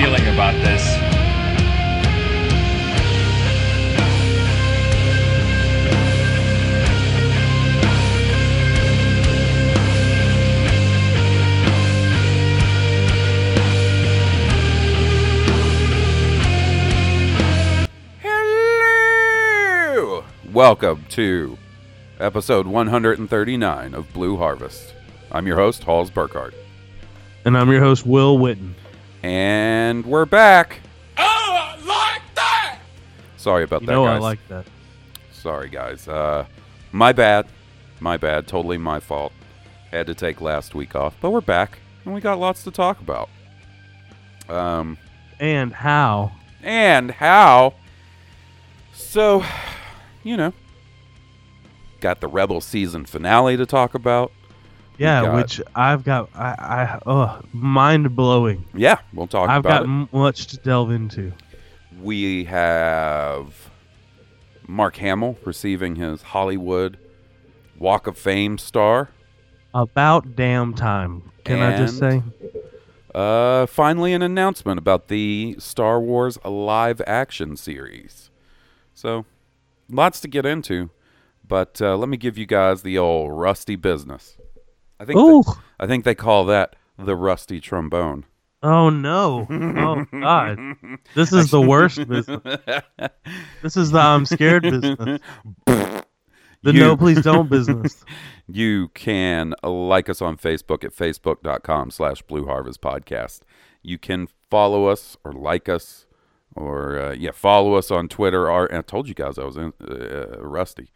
Feeling about this. Hello! Welcome to episode 139 of Blue Harvest. I'm your host, Halls Burkhardt. And I'm your host, Will Witten. And we're back. Oh, I like that! Sorry about You that, know guys. I like that. Sorry, guys. Uh, my bad. My bad. Totally my fault. Had to take last week off, but we're back, and we got lots to talk about. Um, And how? and how. So, you know, got the Rebel season finale to talk about. Yeah, got- which I've got. I, I oh, mind blowing. Yeah, we'll talk I've about got it. much to delve into. we have Mark Hamill receiving his Hollywood Walk of Fame star. About damn time. Can I just say? Uh, finally, an announcement about the Star Wars live action series. So, lots to get into, but uh, let me give you guys the old rusty business. I think Ooh. they, I think they call that the rusty trombone. Oh no! Oh god! This is the worst business. This is the I'm scared business. The You- no, please don't business. You can like us on Facebook at facebook.com slash Blue Harvest Podcast. You can follow us or like us or, uh, yeah, follow us on Twitter. Our, I told you guys I was in, uh, rusty.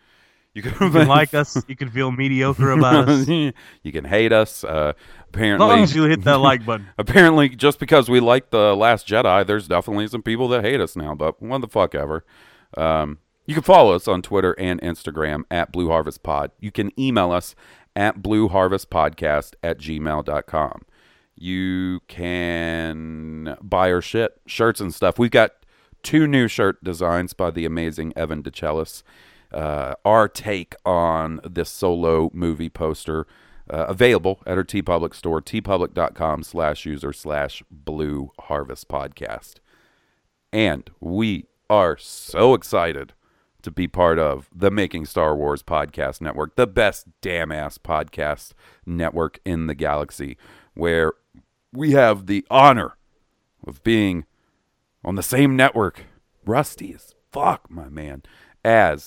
You can, You can like us. You can feel mediocre about us. you can hate us. Uh, As apparently, long as you hit that like button. apparently, just because we like the Last Jedi, there's definitely some people that hate us now. But what the fuck ever. Um, you can follow us on Twitter and Instagram at Blue Harvest Pod. You can email us at blueharvestpodcast at gmail.com. You can buy our shit, shirts and stuff. We've got two new shirt designs by the amazing Evan DeChellis. Uh, our take on this solo movie poster uh, available at our TeePublic store, teepublic.com slash user slash blue harvest podcast. And we are so excited to be part of the Making Star Wars podcast network, the best damn ass podcast network in the galaxy, where we have the honor of being on the same network, rusty as fuck, my man, as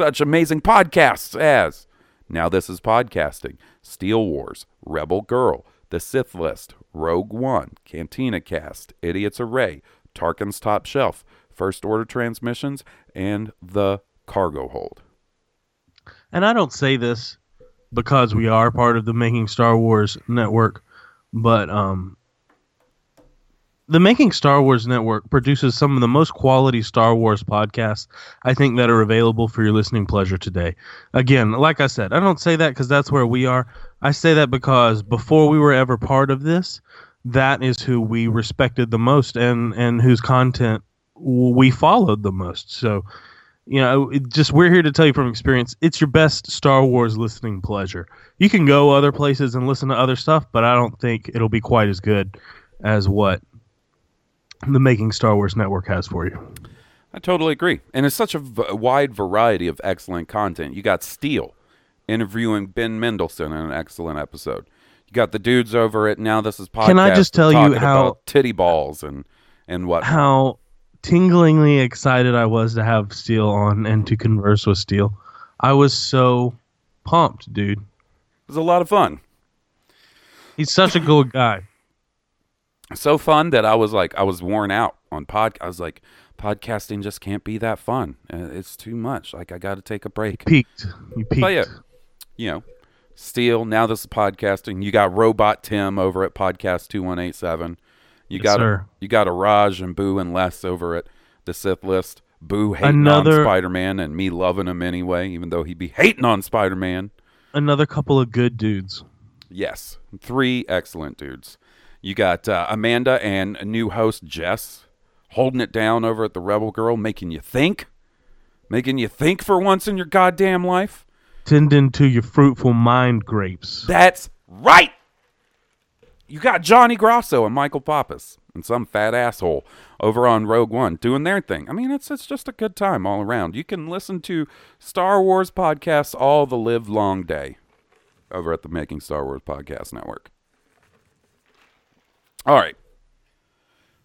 such amazing podcasts as Now This Is Podcasting, Steele Wars, Rebel Girl, The Sith List, Rogue One, Cantina Cast, Idiots Array, Tarkin's Top Shelf, First Order Transmissions, and The Cargo Hold. And I don't say this because we are part of the Making Star Wars network, but um, the Making Star Wars network produces some of the most quality Star Wars podcasts I think that are available for your listening pleasure today. Again, like I said, I don't say that because that's where we are. I say that because before we were ever part of this, that is who we respected the most and and whose content we followed the most. So you know, just we're here to tell you from experience, it's your best Star Wars listening pleasure. You can go other places and listen to other stuff, but I don't think it'll be quite as good as what the Making Star Wars Network has for you. I totally agree. And it's such a v- wide variety of excellent content. You got Steele interviewing Ben Mendelsohn in an excellent episode. You got the dudes over at Now This Is Podcast. Can I just tell you how- titty balls and and what? How tinglingly excited I was to have Steele on and to converse with Steele. I was so pumped, dude. It was a lot of fun. He's such a good guy. So fun that I was like, I was worn out on pod. I was like, podcasting just can't be that fun. Uh, It's too much. Like I got to take a break. Peaked. You peaked. But yeah, you know, Steele. Now this is podcasting. You got Robot Tim over at Podcast Two One Eight Seven. You Yes, got sir. you got a Raj and Boo and Les over at the Sith List. Boo hating Another- on Spider Man and me loving him anyway, even though he'd be hating on Spider Man. Another couple of good dudes. Yes, three excellent dudes. You got uh, Amanda and a new host Jess holding it down over at the Rebel Girl, making you think, making you think for once in your goddamn life. Tending to your fruitful mind grapes. That's right. You got Johnny Grosso and Michael Pappas and some fat asshole over on Rogue One doing their thing. I mean, it's it's just a good time all around. You can listen to Star Wars podcasts all the live long day over at the Making Star Wars Podcast Network. All right.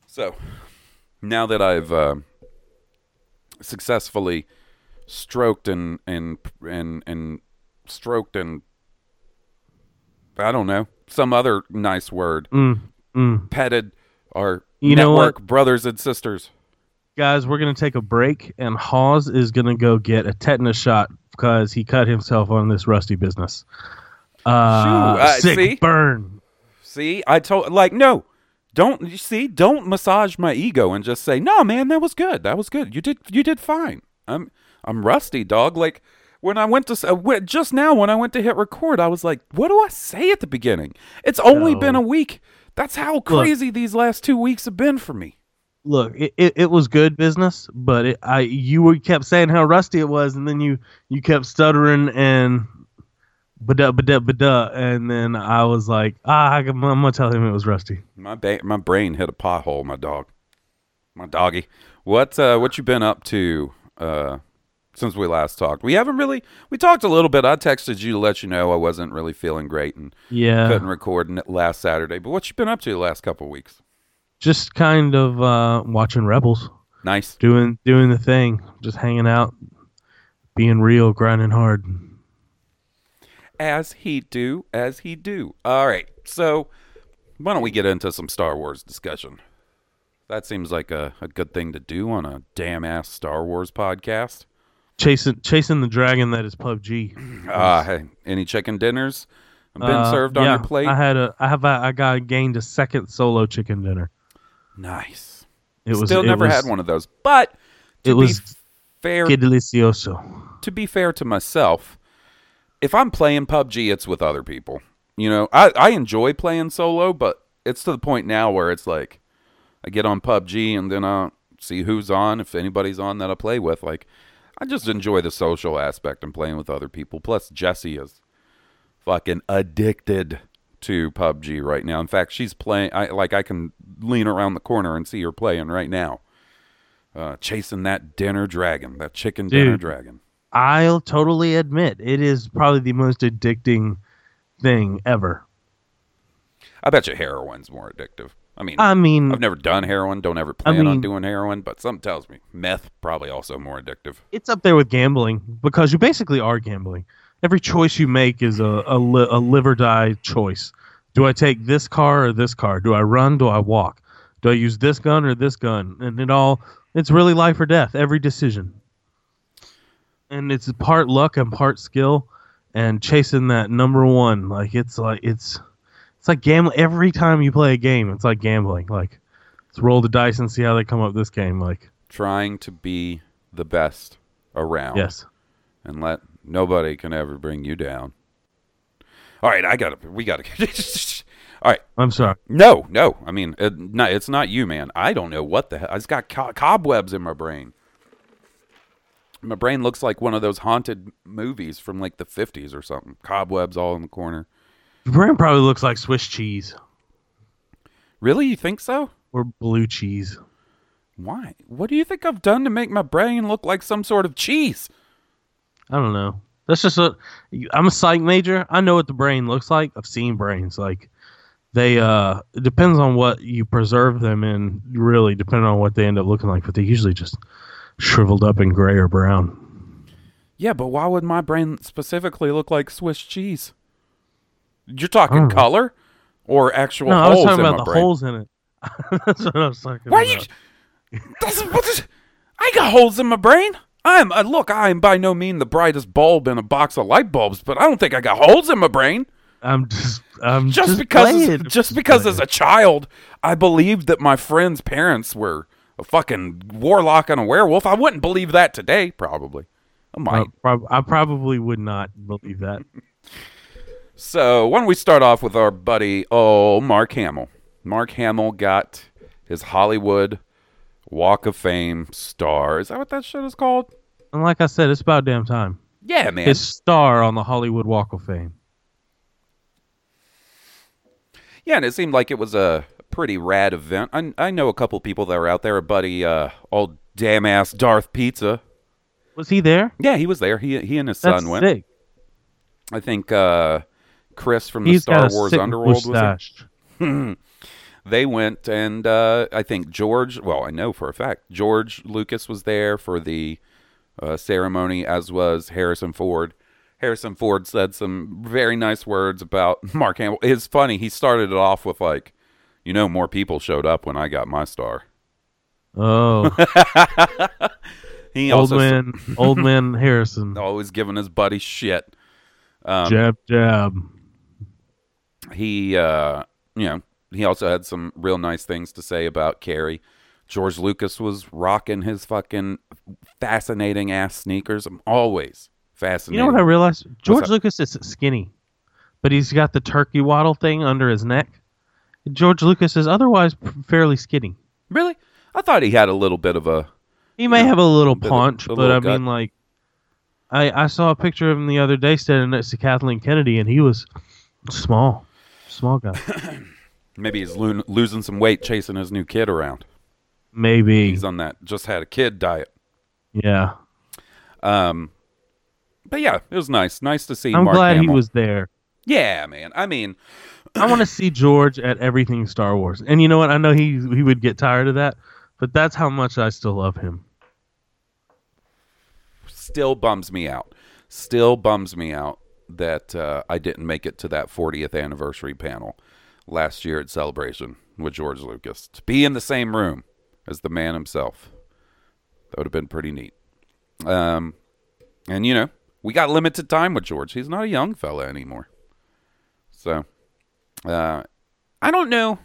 So now that I've uh, successfully stroked and and and and stroked and I don't know some other nice word Mm, mm. petted our You know network what? brothers and sisters. Guys, we're going to take a break, and Hawes is going to go get a tetanus shot because he cut himself on this rusty business. Uh, Shoo, uh, sick see? burn. See, I told like no, don't you see? Don't massage my ego and just say no, man. That was good. That was good. You did you did fine. I'm I'm rusty, dog. Like when I went to uh, just now when I went to hit record, I was like, what do I say at the beginning? It's only No. been a week. That's how crazy these last two weeks have been for me. Look, it, it, it was good business, but it, I you were, kept saying how rusty it was, and then you you kept stuttering and bada bada bada, and then I was like, ah, I'm gonna tell him it was rusty. My ba- my brain hit a pothole. My dog, my doggy. What uh, what you been up to uh, since we last talked? We haven't really. We talked a little bit. I texted you to let you know I wasn't really feeling great and Yeah, couldn't record last Saturday. But what you been up to the last couple of weeks? just kind of uh, watching Rebels. Nice. doing doing the thing, just hanging out, being real, grinding hard. As he do, as he do. All right. So why don't we get into some Star Wars discussion? That seems like a, a good thing to do on a damn ass Star Wars podcast. Chasing chasing the dragon that is PUBG. Uh, hey, any chicken dinners been Uh, served on yeah, your plate? I had a I have a, I got gained a second solo chicken dinner. Nice. It was Still never was, had one of those. But to It was be fair delicioso. to be fair to myself, if I'm playing PUBG, it's with other people. You know, I, I enjoy playing solo, but it's to the point now where it's like I get on PUBG and then I see who's on, if anybody's on that I play with. Like, I just enjoy the social aspect and playing with other people. Plus, Jessie is fucking addicted to PUBG right now. In fact, she's playing. I like I can lean around the corner and see her playing right now, uh, chasing that dinner dragon, that chicken dinner dragon. I'll totally admit it is probably the most addicting thing ever. I bet you heroin's more addictive. I mean, I mean, I've never done heroin, don't ever plan on mean- doing heroin, but something tells me meth probably also more addictive. it's up there with gambling because you basically are gambling. Every choice you make is a a, li- a live or die choice. Do I take this car or this car? Do I run? Do I walk? Do I use this gun or this gun? And it all it's really life or death. Every decision, and it's part luck and part skill, and chasing that number one. Like it's like it's it's like gambling. Every time you play a game, it's like gambling. Like let's roll the dice and see how they come up this game. Like Trying to be the best around. yes. And let nobody can ever bring you down. All right, I gotta. We gotta. All right. I'm sorry. No, no. I mean, it, no, it's not you, man. I don't know what the hell. I've got co- cobwebs in my brain. My brain looks like one of those haunted movies from like the 50s or something. Cobwebs all in the corner. Your brain probably looks like Swiss cheese Really? You think so? or blue cheese. Why? What do you think I've done to make my brain look like some sort of cheese? I don't know. That's just a. I'm a psych major. I know what the brain looks like. I've seen brains. Like they. uh It depends on what you preserve them in. Really, depending on what they end up looking like. But they usually just shriveled up in gray or brown. Yeah, but why would my brain specifically look like Swiss cheese? You're talking color or actual no, I was talking about the brain? holes in it. That's what I was talking Why about. you? That's, is- I got holes in my brain. I'm uh, look. I am by no mean the brightest bulb in a box of light bulbs, but I don't think I got holes in my brain. I'm just. I'm Just, just, because, playing. just because as a child, I believed that my friend's parents were a fucking warlock and a werewolf. I wouldn't believe that today. Probably, I might. I, I probably would not believe that. So why don't we start off with our buddy, oh Mark Hamill. Mark Hamill got his Hollywood Walk of Fame star. Is that what that shit is called? And like I said, it's about damn time. Yeah, man. His star on the Hollywood Walk of Fame. Yeah, and it seemed like it was a pretty rad event. I, I know a couple people that were out there. A buddy, uh, old damn ass Darth Pizza. Was he there? Yeah, he was there. He he and his That's son went. sick. I think uh, Chris from the Star Wars Underworld was there. They went, and uh, I think George. Well, I know for a fact George Lucas was there for the uh, ceremony, as was Harrison Ford. Harrison Ford said some very nice words about Mark Hamill. It's funny. He started it off with like, you know, more people showed up when I got my star. Oh, He old also man, old man Harrison. always giving his buddy shit. Um, jab, jab. he uh you know he also had some real nice things to say about Carrie. George Lucas was rocking his fucking fascinating ass sneakers. I'm always fascinated. You know what I realized? George? Lucas is skinny, but he's got the turkey waddle thing under his neck. George Lucas is otherwise fairly skinny. really? I thought he had a little bit of a He may have a little paunch, but I gut. mean, like, I I saw a picture of him the other day standing next to Kathleen Kennedy, and he was small, small guy. maybe he's lo- losing some weight chasing his new kid around. Maybe, He's on that just had a kid diet. yeah. Um but yeah, it was nice. Nice to see I'm Mark glad he was there. Yeah, man. I mean, I want to see George at everything Star Wars, and you know what? I know he he would get tired of that, but that's how much I still love him. still bums me out. Still bums me out that uh, I didn't make it to that 40th anniversary panel last year at Celebration with George Lucas. To be in the same room as the man himself. That would have been pretty neat. Um, and, you know, we got limited time with George. He's not a young fella anymore. So, uh, I don't know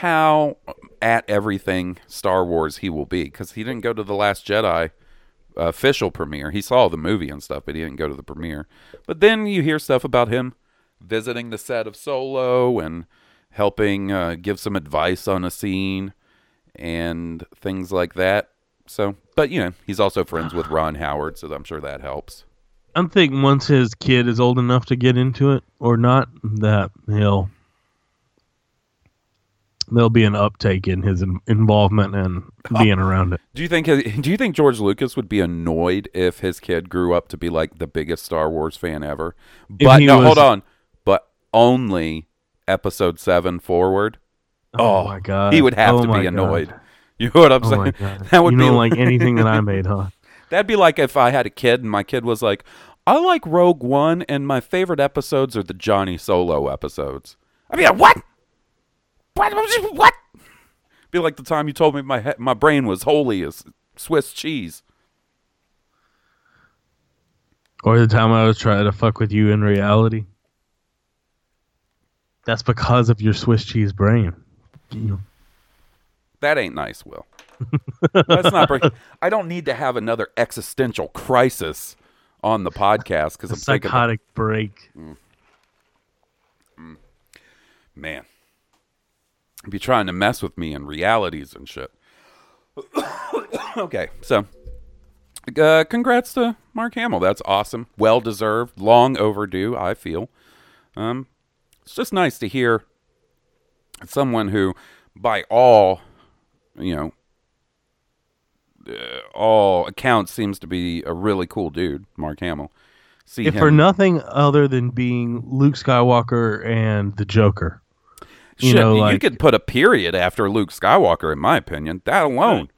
how at everything Star Wars he will be because he didn't go to the Last Jedi official premiere. He saw the movie and stuff, but he didn't go to the premiere. But then you hear stuff about him visiting the set of Solo and helping uh, give some advice on a scene and things like that. So, but you know, he's also friends with Ron Howard, so I'm sure that helps. I'm thinking once his kid is old enough to get into it or not, that he'll there'll be an uptake in his involvement and being around it. Do you think do you think George Lucas would be annoyed if his kid grew up to be like the biggest Star Wars fan ever? But no, was- hold on. But only episode 7 forward. Oh, oh my god, He would have Oh to be God. annoyed. You know what I'm Oh saying? That would you be like anything that I made, huh? That'd be like if I had a kid and my kid was like, "I like Rogue One and my favorite episodes are the Johnny Solo episodes." I'd be like, "What? What? What?" Be like the time you told me my he- my brain was holy as Swiss cheese. Or the time I was trying to fuck with you in reality. That's because of your Swiss cheese brain. You know, That ain't nice, Will. That's not. Bring- I don't need to have another existential crisis on the podcast because I'm psychotic break. man, if you're trying to mess with me in realities and shit. okay, so uh, congrats to Mark Hamill. That's awesome. Well deserved. Long overdue. I feel. Um, it's just nice to hear someone who, by all, you know, Uh, all accounts, seems to be a really cool dude, Mark Hamill. See if him. for nothing other than being Luke Skywalker and the Joker. You Shit, know, you like could put a period after Luke Skywalker, in my opinion. That alone,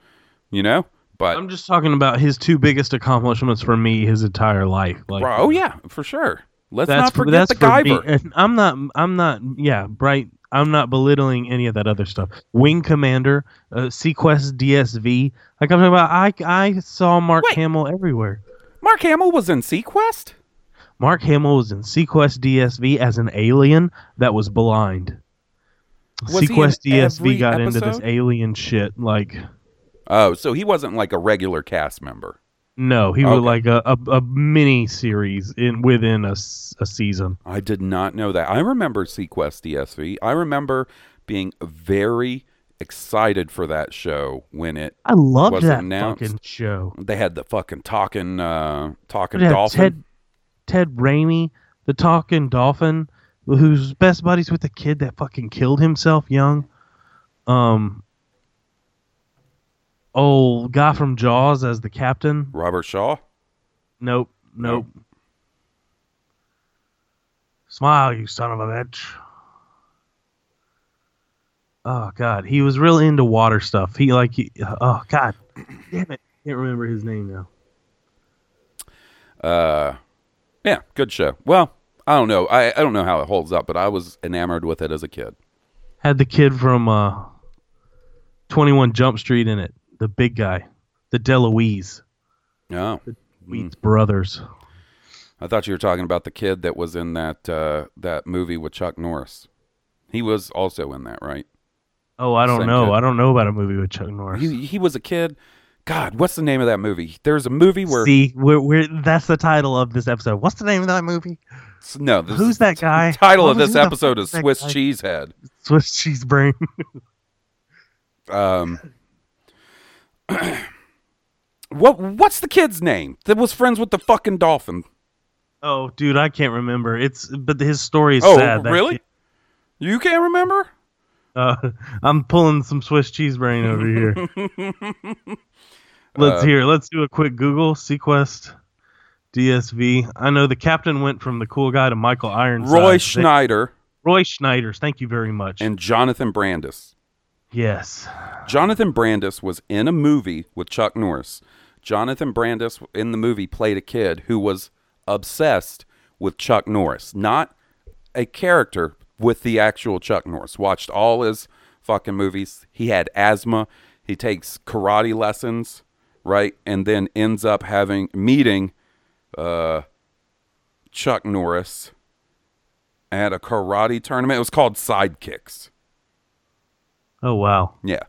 you know. But I'm just talking about his two biggest accomplishments for me his entire life. Like, Bro, oh yeah, for sure. Let's that's not forget the me. Guyver. And I'm not. I'm not. Yeah, bright. I'm not belittling any of that other stuff. Wing Commander, uh, SeaQuest DSV. Like I'm talking about. I I saw Mark Wait. Hamill everywhere. Mark Hamill was in SeaQuest. Mark Hamill was in SeaQuest DSV as an alien that was blind. Was he in SeaQuest DSV every got into this alien shit. Like, Oh, so he wasn't like a regular cast member. No, he was like a, a, a mini series in within a, a season. I did not know that. I remember SeaQuest DSV. I remember being very excited for that show when it I loved Was that announced? fucking show. they had the fucking talking uh talking dolphin. Ted Ted Raimi, the talking dolphin, who's best buddies with the kid that fucking killed himself young. Um, old guy from Jaws as the captain. Robert Shaw. Nope, nope. Smile, you son of a bitch. Oh God, he was real into water stuff. He like, he, oh God, damn it, can't remember his name now. Uh yeah, good show. Well, I don't know. I, I don't know how it holds up, but I was enamored with it as a kid. Had the kid from uh, Twenty One Jump Street in it, the big guy, the DeLuise, Oh. Wheat's brothers. I thought you were talking about the kid that was in that uh, that movie with Chuck Norris. He was also in that, right? Oh, I don't Same know. kid. I don't know about a movie with Chuck Norris. He he was a kid. God, what's the name of that movie? There's a movie where See, we're, we're that's the title of this episode. What's the name of that movie? no, Who's that guy? The title of this episode is Swiss? Cheesehead. Swiss cheese brain. Um, what what's the kid's name that was friends with the fucking dolphin? oh, dude, I can't remember. It's but his story is Oh, sad. Really? kid- You can't remember? uh, I'm pulling some Swiss cheese brain over here. let's Uh, hear. Let's do a quick Google. SeaQuest, DSV. I know the captain went from the cool guy to Michael Ironside. Roy Scheider Roy Scheiders. Thank you very much. and Jonathan Brandis. Yes. Jonathan Brandis was in a movie with Chuck Norris. Jonathan Brandis in the movie played a kid who was obsessed with Chuck Norris, not a character with the actual Chuck Norris. Watched all his fucking movies. He had asthma. He takes karate lessons, right? And then ends up having meeting uh Chuck Norris at a karate tournament. It was called Sidekicks. Oh wow. Yeah.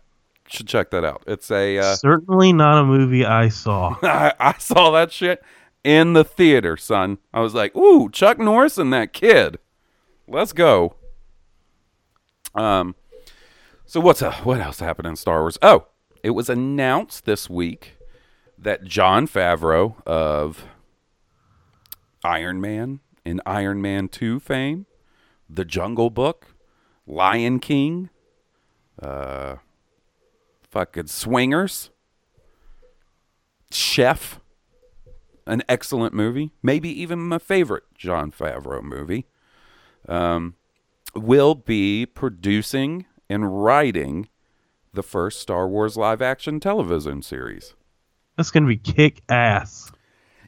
Should check that out. It's a uh, Certainly not a movie I saw. I, I saw that shit in the theater, son. I was like, "Ooh, Chuck Norris and that kid. Let's go." Um so what's uh, what else happened in Star Wars? Oh, it was announced this week that Jon Favreau of Iron Man and Iron Man 2 fame, The Jungle Book, Lion King, uh fucking Swingers, Chef, an excellent movie, maybe even my favorite Jon Favreau movie, um, will be producing and writing the first Star Wars live action television series. That's gonna be kick ass.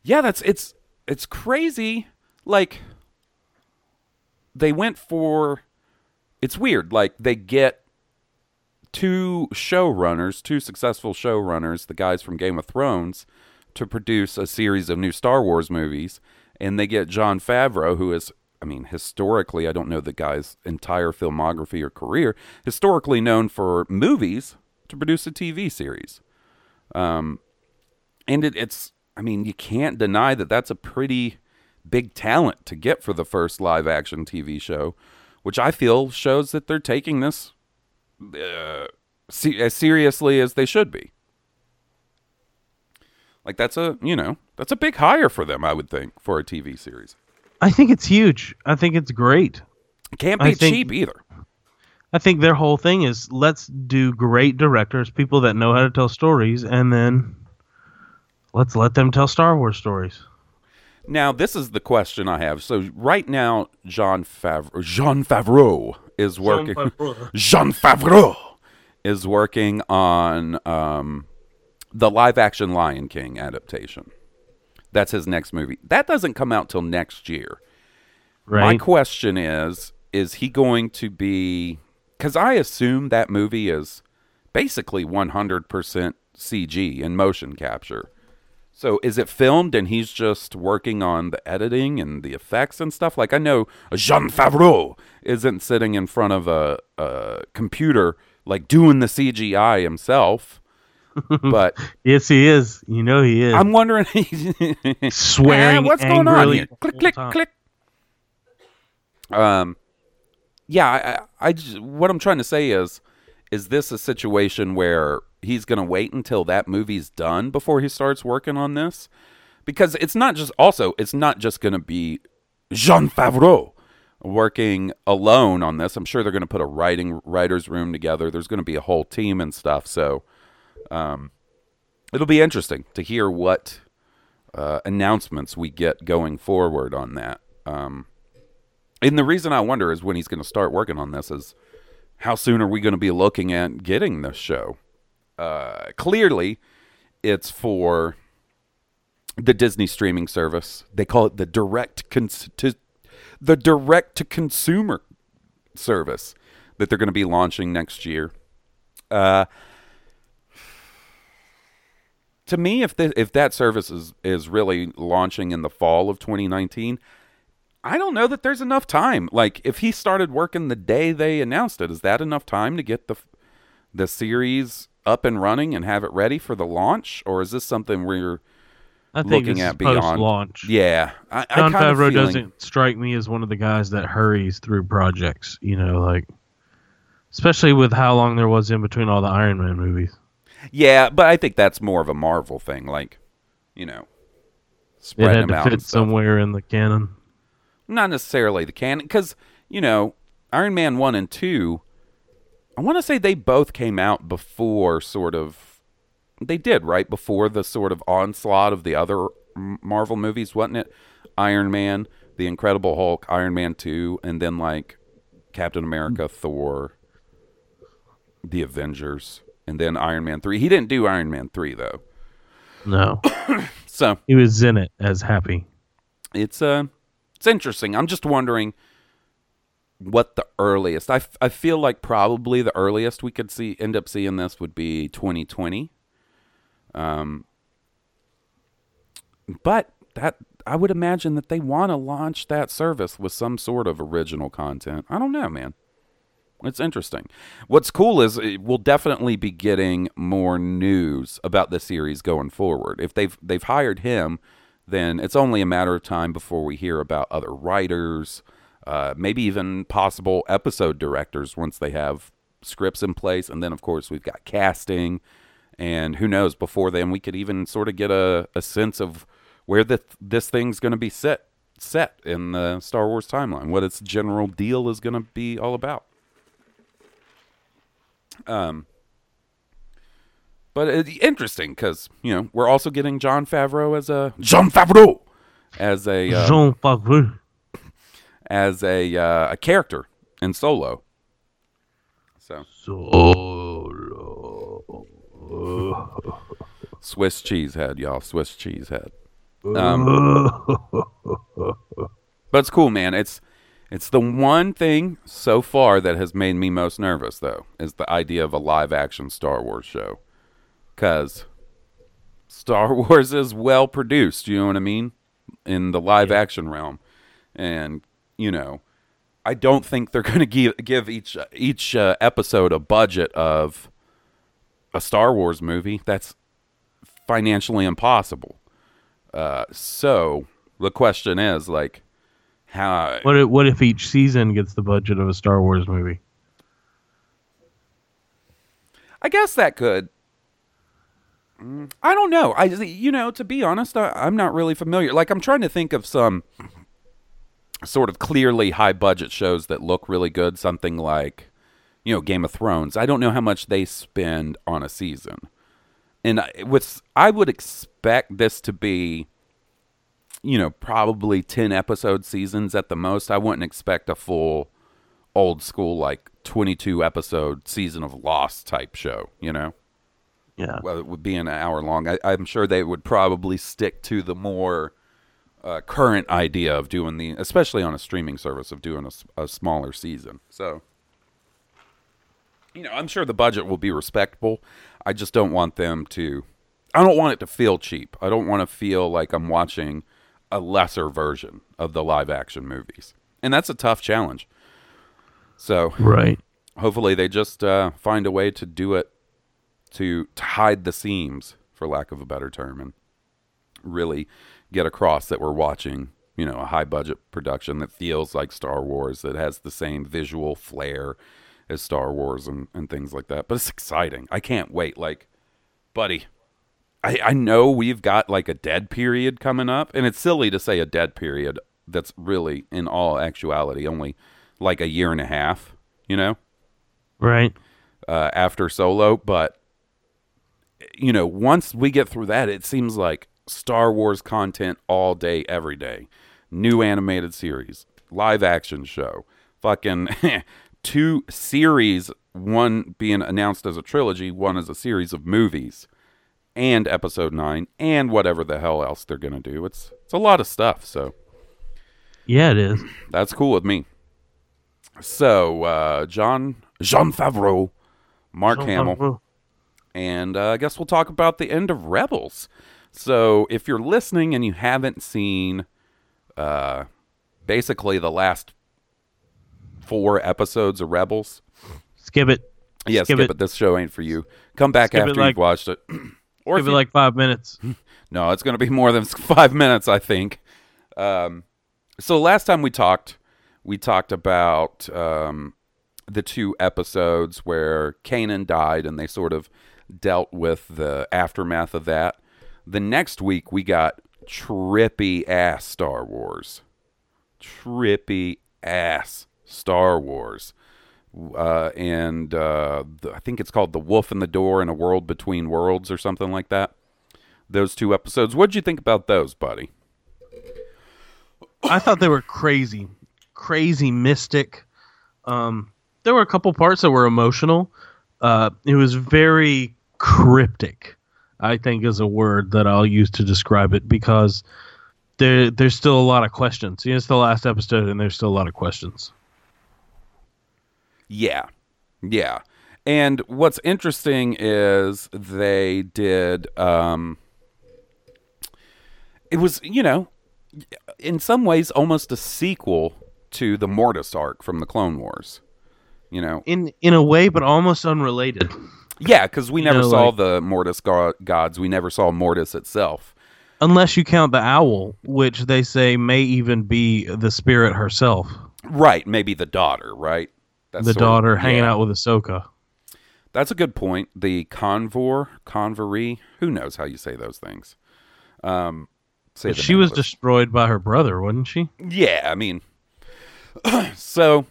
Yeah, that's it's it's crazy. Like they went for it's weird. Like they get two showrunners, two successful showrunners, the guys from Game of Thrones, to produce a series of new Star Wars movies, and they get Jon Favreau, who is I mean, historically, I don't know the guy's entire filmography or career, historically known for movies, to produce a TV series. Um, and it, it's I mean you can't deny that that's a pretty big talent to get for the first live action TV show, which I feel shows that they're taking this uh, se- as seriously as they should be. Like that's a you know that's a big hire for them, I would think, for a TV series. I think it's huge. I think it's great. It can't be think- cheap either. I think their whole thing is let's do great directors, people that know how to tell stories, and then Let's let them tell Star Wars stories. Now, this is the question I have. So right now, Jean Favreau, Jean Favreau is working. Jean Favreau is working on um, the live-action Lion King adaptation. That's his next movie. That doesn't come out till next year. My question is: Is he going to be? Because I assume that movie is basically 100% CG and motion capture. So is it filmed and he's just working on the editing and the effects and stuff? Like I know Jean Favreau isn't sitting in front of a, a computer like doing the CGI himself, but yes, he is. You know he is. I'm wondering swearing. What's going on here? Click, click, time. click. Um, yeah, I, I, I just, what I'm trying to say is, is this a situation where he's going to wait until that movie's done before he starts working on this? Because it's not just, also, it's not just going to be Jean Favreau working alone on this. I'm sure they're going to put a writing writer's room together. There's going to be a whole team and stuff. So, um, it'll be interesting to hear what uh, announcements we get going forward on that. Um, and the reason I wonder is when he's going to start working on this is how soon are we going to be looking at getting this show? Uh, clearly, it's for the Disney streaming service. They call it the direct cons- to the direct to consumer service that they're going to be launching next year. Uh, to me, if the, if that service is is really launching in the fall of 2019, I don't know that there's enough time. Like, if he started working the day they announced it, is that enough time to get the the series up and running and have it ready for the launch, or is this something where you're I think looking at beyond post-launch. Yeah, I, I John of Favreau feeling- doesn't strike me as one of the guys that hurries through projects. You know, like especially with how long there was in between all the Iron Man movies. Yeah, but I think that's more of a Marvel thing. Like, you know, It had them to out. fit somewhere in the canon. Not necessarily the canon because you know iron man 1 and 2 i want to say they both came out before sort of they did right? Before the sort of onslaught of the other marvel movies wasn't it? Iron man the incredible hulk iron man 2 and then like captain america thor the avengers and then iron man 3 he didn't do iron man 3 though. No, so he was in it as Happy. it's uh it's interesting i'm just wondering what the earliest I, f- I feel like probably the earliest we could see end up seeing this would be 2020 um but that i would imagine that they want to launch that service with some sort of original content i don't know man it's interesting. What's cool is uh, we'll definitely be getting more news about the series going forward. If they've they've hired him, then it's only a matter of time before we hear about other writers, uh, maybe even possible episode directors once they have scripts in place. And then, of course, we've got casting, and who knows? Before then, we could even sort of get a, a sense of where the, this thing's going to be set set in the Star Wars timeline, what its general deal is going to be all about. Um, but it's interesting because you know we're also getting Jon Favreau as a Jon Favreau as a uh, Jean Favreau. as a uh, a character in Solo. So Swiss cheese head, y'all. Swiss cheese head. Um, but it's cool, man. It's it's the one thing so far that has made me most nervous, though, is the idea of a live action Star Wars show. Because Star Wars is well produced, you know what I mean? In the live action realm. And, you know, I don't think they're going to give, give each, each uh, episode a budget of a Star Wars movie. That's financially impossible. Uh, so the question is, like, how What if, what if each season gets the budget of a Star Wars movie? I guess that could. I don't know. I you know to be honest, I, I'm not really familiar. Like I'm trying to think of some sort of clearly high budget shows that look really good. Something like you know Game of Thrones. I don't know how much they spend on a season. and I- with I would expect this to be, you know, probably ten episode seasons at the most. I wouldn't expect a full old school like twenty two episode season of Lost type show. You know Yeah. well, it would be an hour long. I, I'm sure they would probably stick to the more uh, current idea of doing the, especially on a streaming service, of doing a smaller season. So, you know, I'm sure the budget will be respectable. I just don't want them to. I don't want it to feel cheap. I don't want to feel like I'm watching a lesser version of the live action movies, and that's a tough challenge. So, Right. hopefully they just uh, find a way to do it to, to hide the seams for lack of a better term and really get across that we're watching you know a high budget production that feels like star wars that has the same visual flair as star wars and, and things like that. But it's exciting. I can't wait. Like buddy I, I know we've got like a dead period coming up and it's silly to say a dead period that's really in all actuality only like a year and a half you know? Right. uh, after Solo, but you know, once we get through that, it seems like Star Wars content all day, every day. New animated series, live action show, fucking two series, one being announced as a trilogy, one as a series of movies, and episode nine, and whatever the hell else they're gonna do. It's it's a lot of stuff, so Yeah, it is. that's cool with me. So, uh, John Jean Favreau, Mark Hamill, and uh, I guess we'll talk about the end of Rebels. So, if you're listening and you haven't seen, uh, basically the last four episodes of Rebels, Skip it. yeah, skip, Skip it. it. This show ain't for you. Come back Skip after like- you've watched it, or Give it you- like five minutes. no, it's going to be more than five minutes, I think. Um, so last time we talked, we talked about um, the two episodes where Kanan died, and they sort of dealt with the aftermath of that. The next week, we got trippy ass Star Wars, trippy ass Star Wars. Uh, and uh, the, I think it's called The Wolf in the Door and A World Between Worlds or something like that those two episodes. What'd you think about those, buddy? I thought they were crazy, crazy mystic. Um, there were a couple parts that were emotional. Uh, it was very cryptic. I think is a word that I'll use to describe it because there there's still a lot of questions. You know, it's the last episode, and there's still a lot of questions. Yeah. Yeah. And what's interesting is they did um it was, you know, in some ways almost a sequel to the Mortis arc from the Clone Wars. You know. In in a way, but almost unrelated. Yeah, cuz we never know, saw like- the Mortis go- gods. We never saw Mortis itself. Unless you count the owl, which they say may even be the spirit herself, Right, maybe the daughter, right? That's the sort of- daughter hanging yeah. out with Ahsoka. That's a good point. The convor, convory, who knows how you say those things. Um, say she was destroyed by her brother, wasn't she? Yeah, I mean, so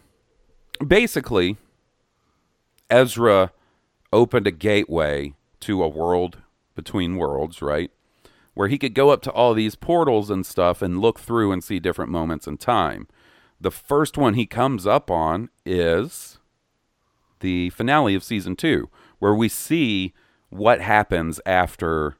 basically, Ezra opened a gateway to a world between worlds, right? Where he could go up to all these portals and stuff and look through and see different moments in time. The first one he comes up on is the finale of season two, where we see what happens after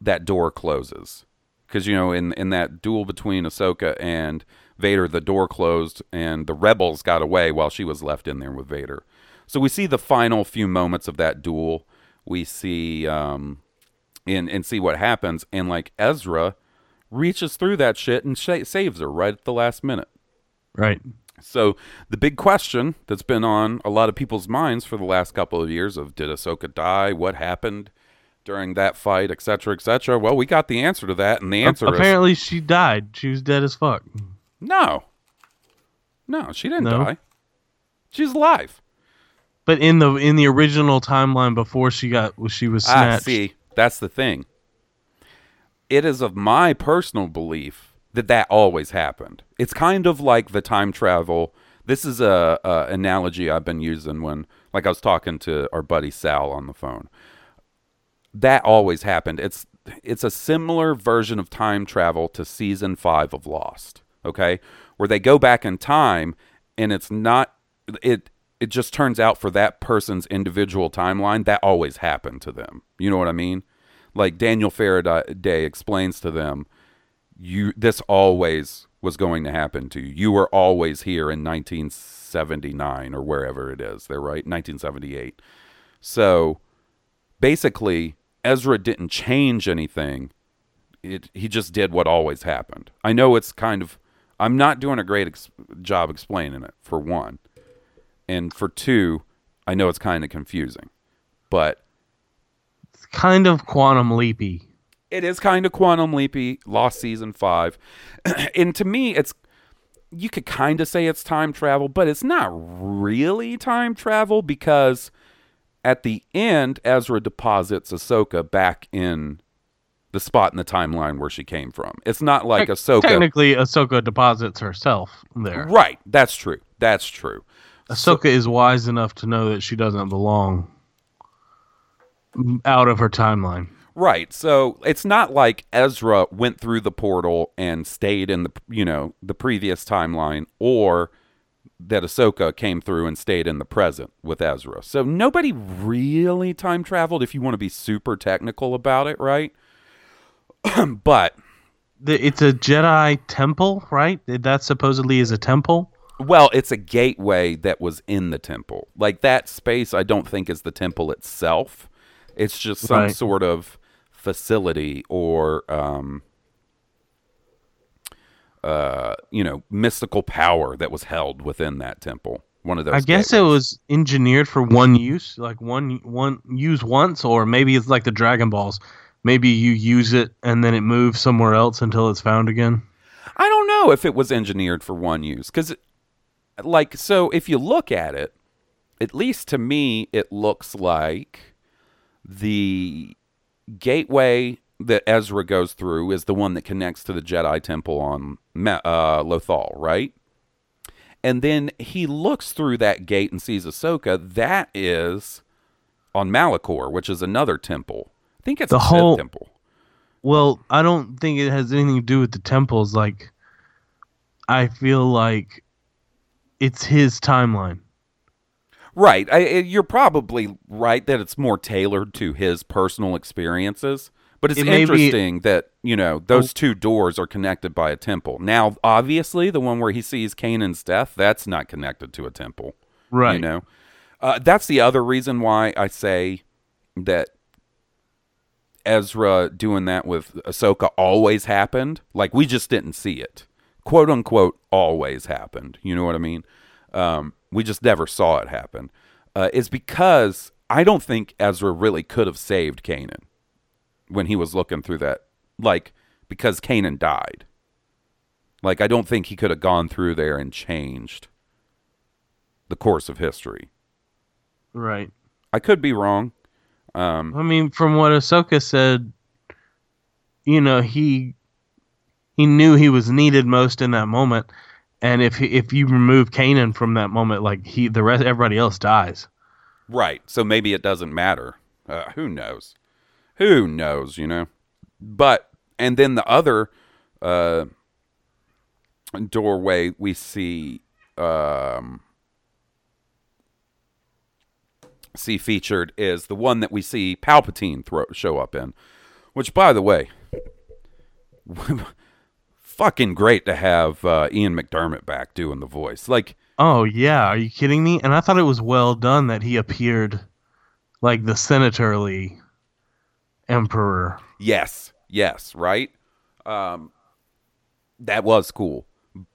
that door closes. Because you know, in in that duel between Ahsoka and Vader, the door closed and the rebels got away while she was left in there with Vader. So we see the final few moments of that duel. We see um, and and see what happens, and like Ezra reaches through that shit and sh- saves her right at the last minute. Right. So the big question that's been on a lot of people's minds for the last couple of years of did Ahsoka die? What happened during that fight, etc., cetera, et cetera? Well, we got the answer to that, and the answer is Apparently, she died. She was dead as fuck. no. No, she didn't No? die. She's alive. But in the in the original timeline before she got she was Ah, snatched. see, that's the thing. It is of my personal belief that that always happened. It's kind of like the time travel. This is a, a analogy I've been using when, like, I was talking to our buddy Sal on the phone. that always happened. It's it's a similar version of time travel to season 5 of Lost, okay? Where they go back in time and it's not it it just turns out for that person's individual timeline that always happened to them. You know what I mean? Like Daniel Faraday explains to them, you this always was going to happen to you. You were always here in 1979 or wherever it is. They're right, 1978. So basically, Ezra didn't change anything. It, he just did what always happened. I know it's kind of. I'm not doing a great ex- job explaining it, for one. And for two, I know it's kind of confusing. But It's kind of quantum leapy. it is kind of quantum leapy lost season five and to me it's you could kind of say it's time travel but it's not really time travel because at the end ezra deposits ahsoka back in the spot in the timeline where she came from it's not like ahsoka Technically, Ahsoka deposits herself there. right that's true that's true Ahsoka is wise enough to know that she doesn't belong out of her timeline. Right. So it's not like Ezra went through the portal and stayed in the you know the previous timeline, or that Ahsoka came through and stayed in the present with Ezra. So nobody really time traveled if you want to be super technical about it, right? but it's a Jedi temple, right? That supposedly is a temple. Well, it's a gateway that was in the temple. Like that space, I don't think is the temple itself. It's just some Right. sort of facility or um, uh, you know, mystical power that was held within that temple. One of those. I guess it was engineered for one use, like one one use once, or maybe it's like the Dragon Balls. Maybe you use it and then it moves somewhere else until it's found again. I don't know if it was engineered for one use because, like, so if you look at it, at least to me, it looks like the gateway that Ezra goes through is the one that connects to the Jedi Temple on uh, Lothal, right? And then he looks through that gate and sees Ahsoka. That is on Malachor, which is another temple. I think it's The a whole- temple. Well, I don't think it has anything to do with the temples. Like, I feel like it's his timeline. Right. I, you're probably right that it's more tailored to his personal experiences. But it's It may be- interesting that, you know, those two doors are connected by a temple. Now, obviously, the one where he sees Kanan's death, that's not connected to a temple. Right. You know? Uh, that's the other reason why I say that Ezra doing that with Ahsoka always happened. Like, we just didn't see it. Quote unquote, always happened. You know what I mean? Um, we just never saw it happen. Uh, is because I don't think Ezra really could have saved Kanan when he was looking through that. Like, because Kanan died. Like, I don't think he could have gone through there and changed the course of history. Right. I could be wrong. Um, I mean, from what Ahsoka said, you know, he he knew he was needed most in that moment, and if if you remove Kanan from that moment, like he the rest everybody else dies. Right. So maybe it doesn't matter. Uh, who knows? Who knows, you know? But, and then the other uh, doorway we see um, see featured is the one that we see Palpatine throw, show up in. Which, by the way, fucking great to have uh, Ian McDiarmid back doing the voice. Like, Oh yeah, are you kidding me? And I thought it was well done that he appeared like the senatorly emperor. Yes, yes, right. Um, that was cool,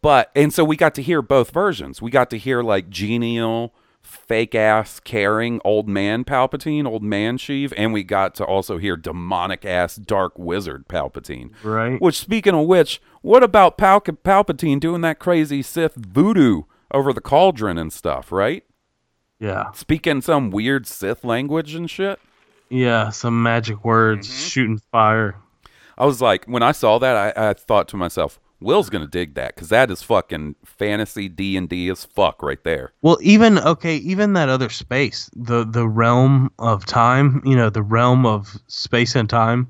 but and so we got to hear both versions. We got to hear like genial, fake ass, caring old man Palpatine, old man Sheev, and we got to also hear demonic ass dark wizard Palpatine. Right. Which, speaking of which, what about Pal- Palpatine doing that crazy Sith voodoo over the cauldron and stuff? Right, Yeah. speaking some weird Sith language and shit. Yeah, some magic words, Mm-hmm. shooting fire. I was like, when I saw that, I, I thought to myself, Will's gonna dig that because that is fucking fantasy D and D as fuck right there. Well, even okay, even that other space, the the realm of time, you know, the realm of space and time.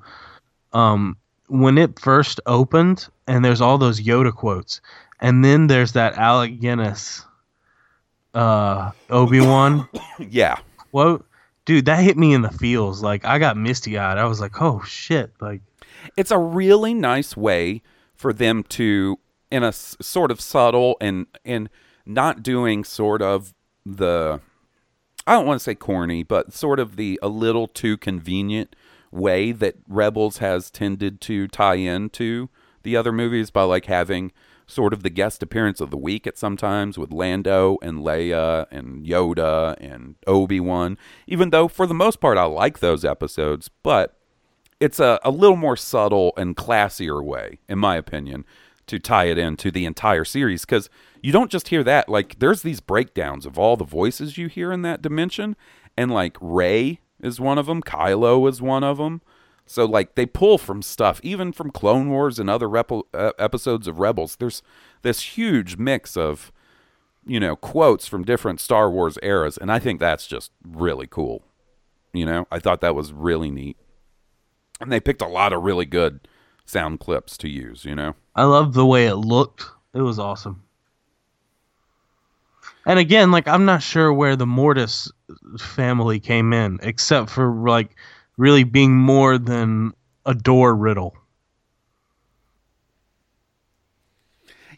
Um, when it first opened, and there's all those Yoda quotes, and then there's that Alec Guinness, uh, Obi Wan Yeah, quote. Dude, that hit me in the feels. Like I got misty eyed. I was like, "Oh shit!" Like, it's a really nice way for them to, in a s- sort of subtle and and not doing sort of the, I don't want to say corny, but sort of the a little too convenient way that Rebels has tended to tie into the other movies by like having sort of the guest appearance of the week at sometimes with Lando and Leia and Yoda and Obi Wan. Even though for the most part I like those episodes, but it's a, a little more subtle and classier way, in my opinion, to tie it into the entire series. Because you don't just hear that. Like, there's these breakdowns of all the voices you hear in that dimension. And, like, Rey is one of them, Kylo is one of them. So, like, they pull from stuff, even from Clone Wars and other uh, episodes of Rebels. There's this huge mix of, you know, quotes from different Star Wars eras. And I think that's just really cool. You know, I thought that was really neat and they picked a lot of really good sound clips to use you know I love the way it looked. It was awesome. And again, like I'm not sure where the Mortis family came in, except for like really being more than a door riddle.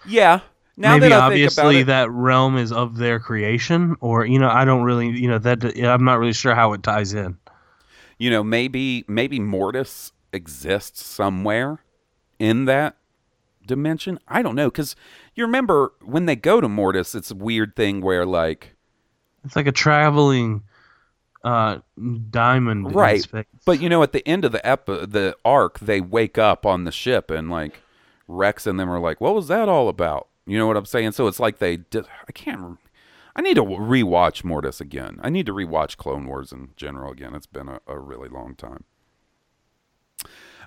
yeah now Maybe that obviously it, that realm is of their creation, or you know, I don't really, you know, that I'm not really sure how it ties in. You know maybe maybe mortis exists somewhere in that dimension? I don't know because you remember when they go to mortis it's a weird thing where like It's like a traveling uh, diamond, right but you know at the end of the ep- the arc they wake up on the ship and like rex and them are like what was that all about? You know what i'm saying? So it's like they did i can't i need to rewatch mortis again. I need to rewatch clone wars in general again. It's been a, a really long time.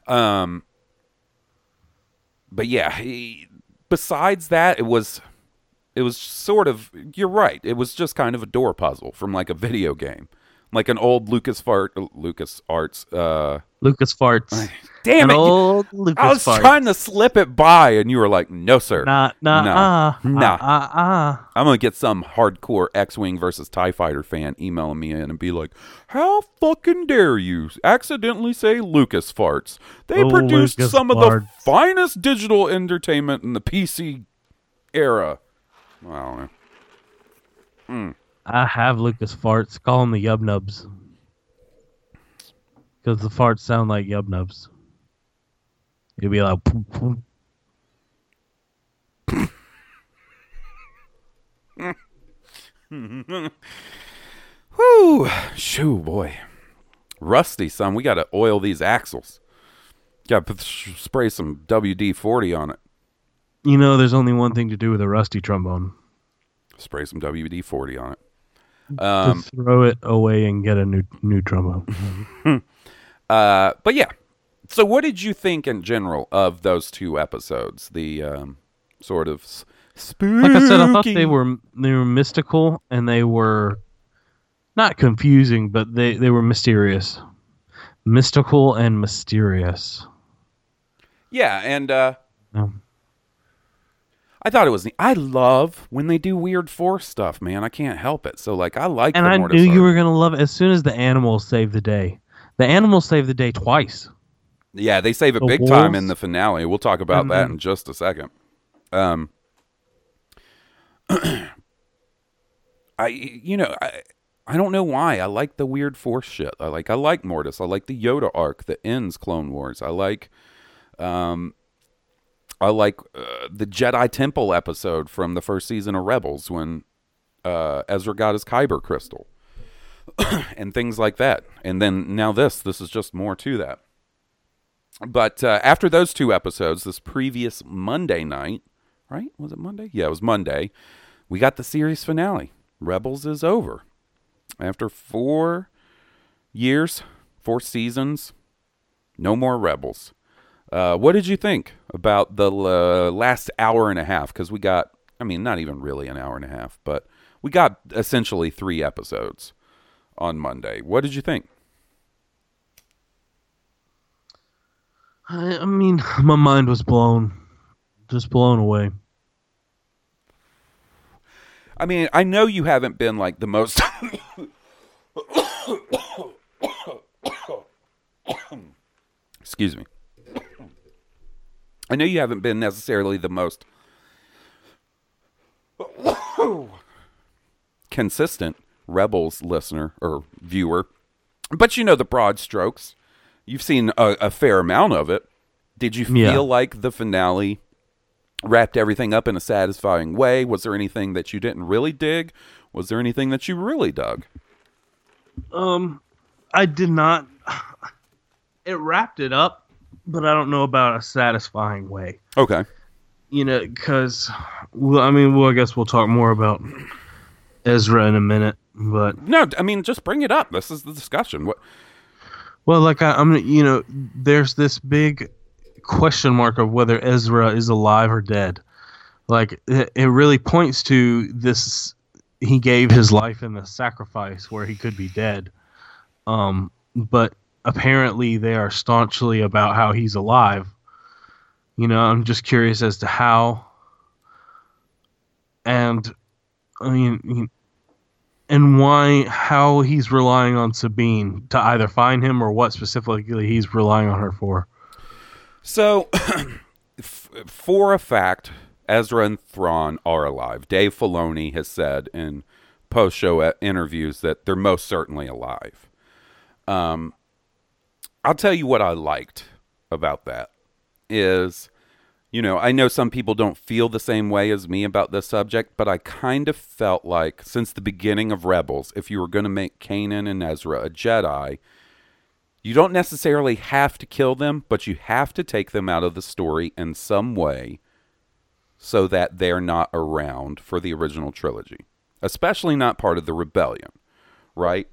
Um but yeah he, besides that it was it was sort of you're right. It was just kind of a door puzzle from like a video game like an old lucas fart lucas arts uh Lucas farts. damn An it old Lucas i was farts. trying to slip it by and you were like no sir Nah, nah, No. ah, Nah. ah, ah, ah. i'm gonna get some hardcore x-wing versus tie fighter fan emailing me in and be like how fucking dare you accidentally say lucas farts they Oh, produced Lucas some of the finest digital entertainment in the pc era i don't know I have Lucas farts. Call them the Yub Nubs. Because the farts sound like Yub Nubs. You'll be like, "Poop, poop." Whew. Shoo, boy. Rusty, son. We got to oil these axles. Got to spray some WD 40 on it. you know, there's only one thing to do with a rusty trombone. Spray some WD 40 on it. To Um, throw it away and get a new new trombone. uh, but yeah. So, what did you think in general of those two episodes? The um, sort of spooky. like I said, I thought they were they were mystical and they were not confusing, but they they were mysterious, mystical and mysterious. Yeah, and uh, Um, I thought it was. neat. I love when they do weird force stuff, man. I can't help it. So, like, I like. and I knew you were gonna love it as soon as the animals saved the day. The animals saved the day twice. Yeah, they save it The big time in the finale. We'll talk about that Mhm. in just a second. Um, I you know I I don't know why I like the weird force shit. I like I like Mortis. I like the Yoda arc that ends Clone Wars. I like um I like uh, the Jedi Temple episode from the first season of Rebels when uh, Ezra got his Kyber crystal and things like that. And then now this this is just more to that. But uh, after those two episodes, this previous Monday night, right? Was it Monday? Yeah, it was Monday. We got the series finale. Rebels is over. After four years, four seasons, no more Rebels. Uh, what did you think about the uh, last hour and a half because we got, I mean, not even really an hour and a half, but we got essentially three episodes on Monday. What did you think? I, I mean, my mind was blown, just blown away. I mean, I know you haven't been like the most. Excuse me. I know you haven't been necessarily the most consistent Rebels listener or viewer, but you know the broad strokes. You've seen a, a fair amount of it. Did you feel Yeah. like the finale wrapped everything up in a satisfying way? Was there anything that you didn't really dig? Was there anything that you really dug? Um, I did not. It wrapped it up, but I don't know about a satisfying way. Okay. You know, because well, I mean, well, I guess we'll talk more about Ezra in a minute. But No, I mean, just bring it up. This is the discussion. What? well, like I, I'm, you know, there's this big question mark of whether Ezra is alive or dead. Like it, it really points to this. He gave his life in the sacrifice where he could be dead. Um, but apparently they are staunchly about how he's alive. You know, I'm just curious as to how. And I mean, and why, how he's relying on Sabine to either find him or what specifically he's relying on her for. So, for a fact, Ezra and Thrawn are alive. Dave Filoni has said in post-show interviews that they're most certainly alive. Um, I'll tell you what I liked about that is, you know, I know some people don't feel the same way as me about this subject, but I kind of felt like since the beginning of Rebels, if you were going to make Kanan and Ezra a Jedi, you don't necessarily have to kill them, but you have to take them out of the story in some way so that they're not around for the original trilogy, especially not part of the rebellion, right?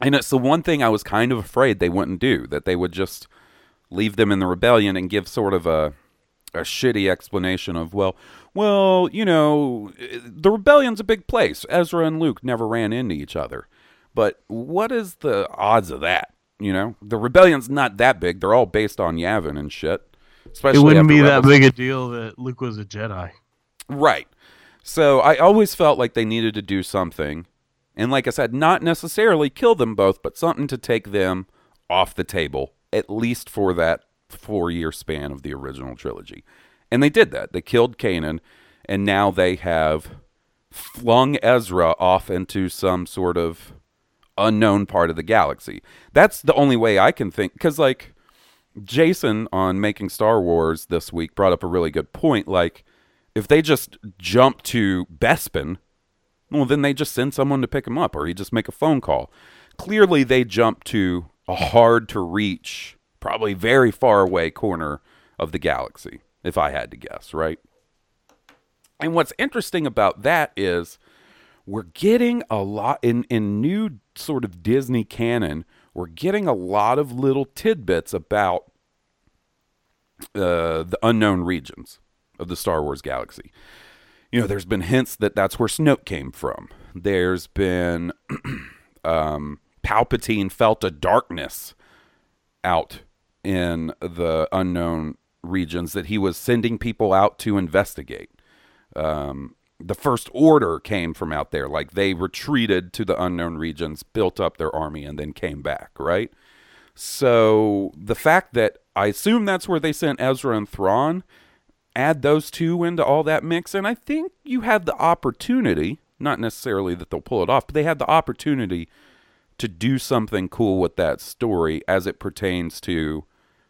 And it's the one thing I was kind of afraid they wouldn't do, that they would just leave them in the rebellion and give sort of a a shitty explanation of well, well, you know, the rebellion's a big place. Ezra and Luke never ran into each other. But what is the odds of that? You know, the rebellion's not that big. They're all based on Yavin and shit. Especially It wouldn't be that big a deal that Luke was a Jedi. Right. So I always felt like they needed to do something. And like I said, not necessarily kill them both, but something to take them off the table, at least for that four year span of the original trilogy. And they did that. They killed Kanan, and now they have flung Ezra off into some sort of unknown part of the galaxy. That's the only way I can think. Because, like, Jason on Making Star Wars this week brought up a really good point. Like, if they just jump to Bespin, well, then they just send someone to pick him up, or he just make a phone call. Clearly, they jump to a hard to reach, probably very far away corner of the galaxy, if I had to guess, right? And what's interesting about that is we're getting a lot in in new sort of Disney canon. We're getting a lot of little tidbits about uh, the unknown regions of the Star Wars galaxy. You know, there's been hints that that's where Snoke came from. There's been um, Palpatine felt a darkness out in the unknown regions that he was sending people out to investigate. Um, the First Order came from out there. Like they retreated to the unknown regions, built up their army, and then came back, right? So the fact that I assume that's where they sent Ezra and Thrawn, add those two into all that mix, and I think you have the opportunity, not necessarily that they'll pull it off, but they have the opportunity to do something cool with that story as it pertains to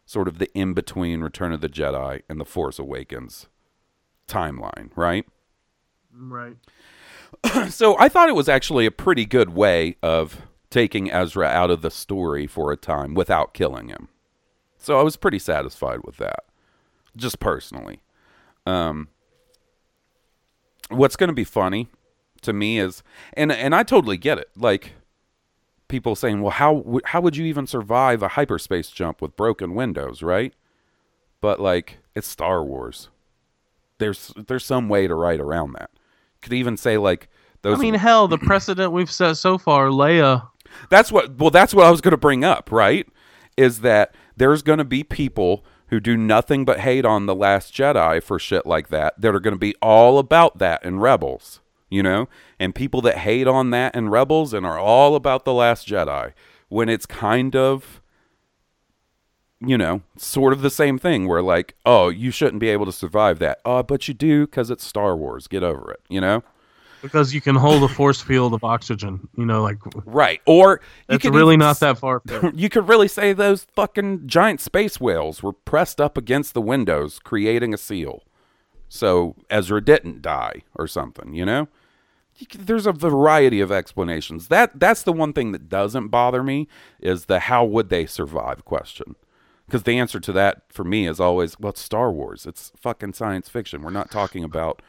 sort of the in between Return of the Jedi and The Force Awakens timeline, right? Right. so I thought it was actually a pretty good way of taking Ezra out of the story for a time without killing him. So I was pretty satisfied with that, just personally. Um, what's going to be funny to me is, and and I totally get it. Like people saying, "Well, how how would you even survive a hyperspace jump with broken windows?" Right? but like it's Star Wars. There's there's some way to write around that. Could even say like those I mean, hell, the precedent we've set so far, Leia. That's what well that's what I was going to bring up, right? Is that there's going to be people who do nothing but hate on the last Jedi for shit like that that are going to be all about that in Rebels, you know? And people that hate on that in Rebels and are all about the last Jedi when it's kind of you know, sort of the same thing where like, oh, you shouldn't be able to survive that. Oh, but you do cuz it's Star Wars. Get over it, you know? Because you can hold a force field of oxygen, you know, like Right. Or you it's could really even not that far. you could really say those fucking giant space whales were pressed up against the windows, creating a seal. So Ezra didn't die or something, you know? There's a variety of explanations. That that's the one thing that doesn't bother me is the how would they survive question. Because the answer to that for me is always, well, it's Star Wars. It's fucking science fiction. We're not talking about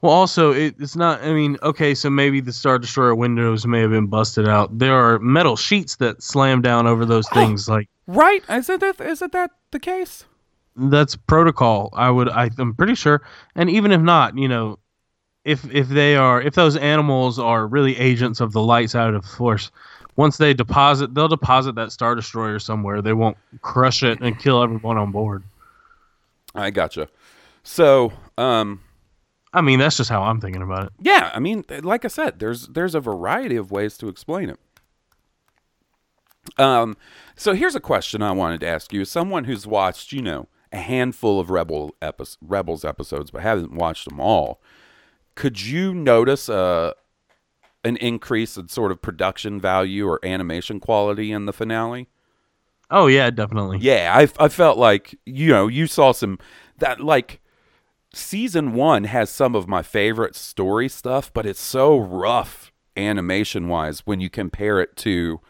Well, also, it, it's not. I mean, okay, so maybe the Star Destroyer windows may have been busted out. There are metal sheets that slam down over those things. Like right. Is it that? Is it that the case? that's protocol. I would. I, I'm pretty sure. And even if not, you know, if if they are, if those animals are really agents of the light side of the force, once they deposit, they'll deposit that Star Destroyer somewhere. They won't crush it and kill everyone on board. I gotcha. So, um, I mean, that's just how I'm thinking about it. Yeah, I mean, like I said, there's there's a variety of ways to explain it. Um, so here's a question I wanted to ask you: as someone who's watched, you know, a handful of Rebel epi- Rebels episodes, but hasn't watched them all, could you notice a an increase in sort of production value or animation quality in the finale? Oh yeah, definitely. Yeah, I I felt like you know you saw some that like season one has some of my favorite story stuff, but it's so rough animation wise when you compare it to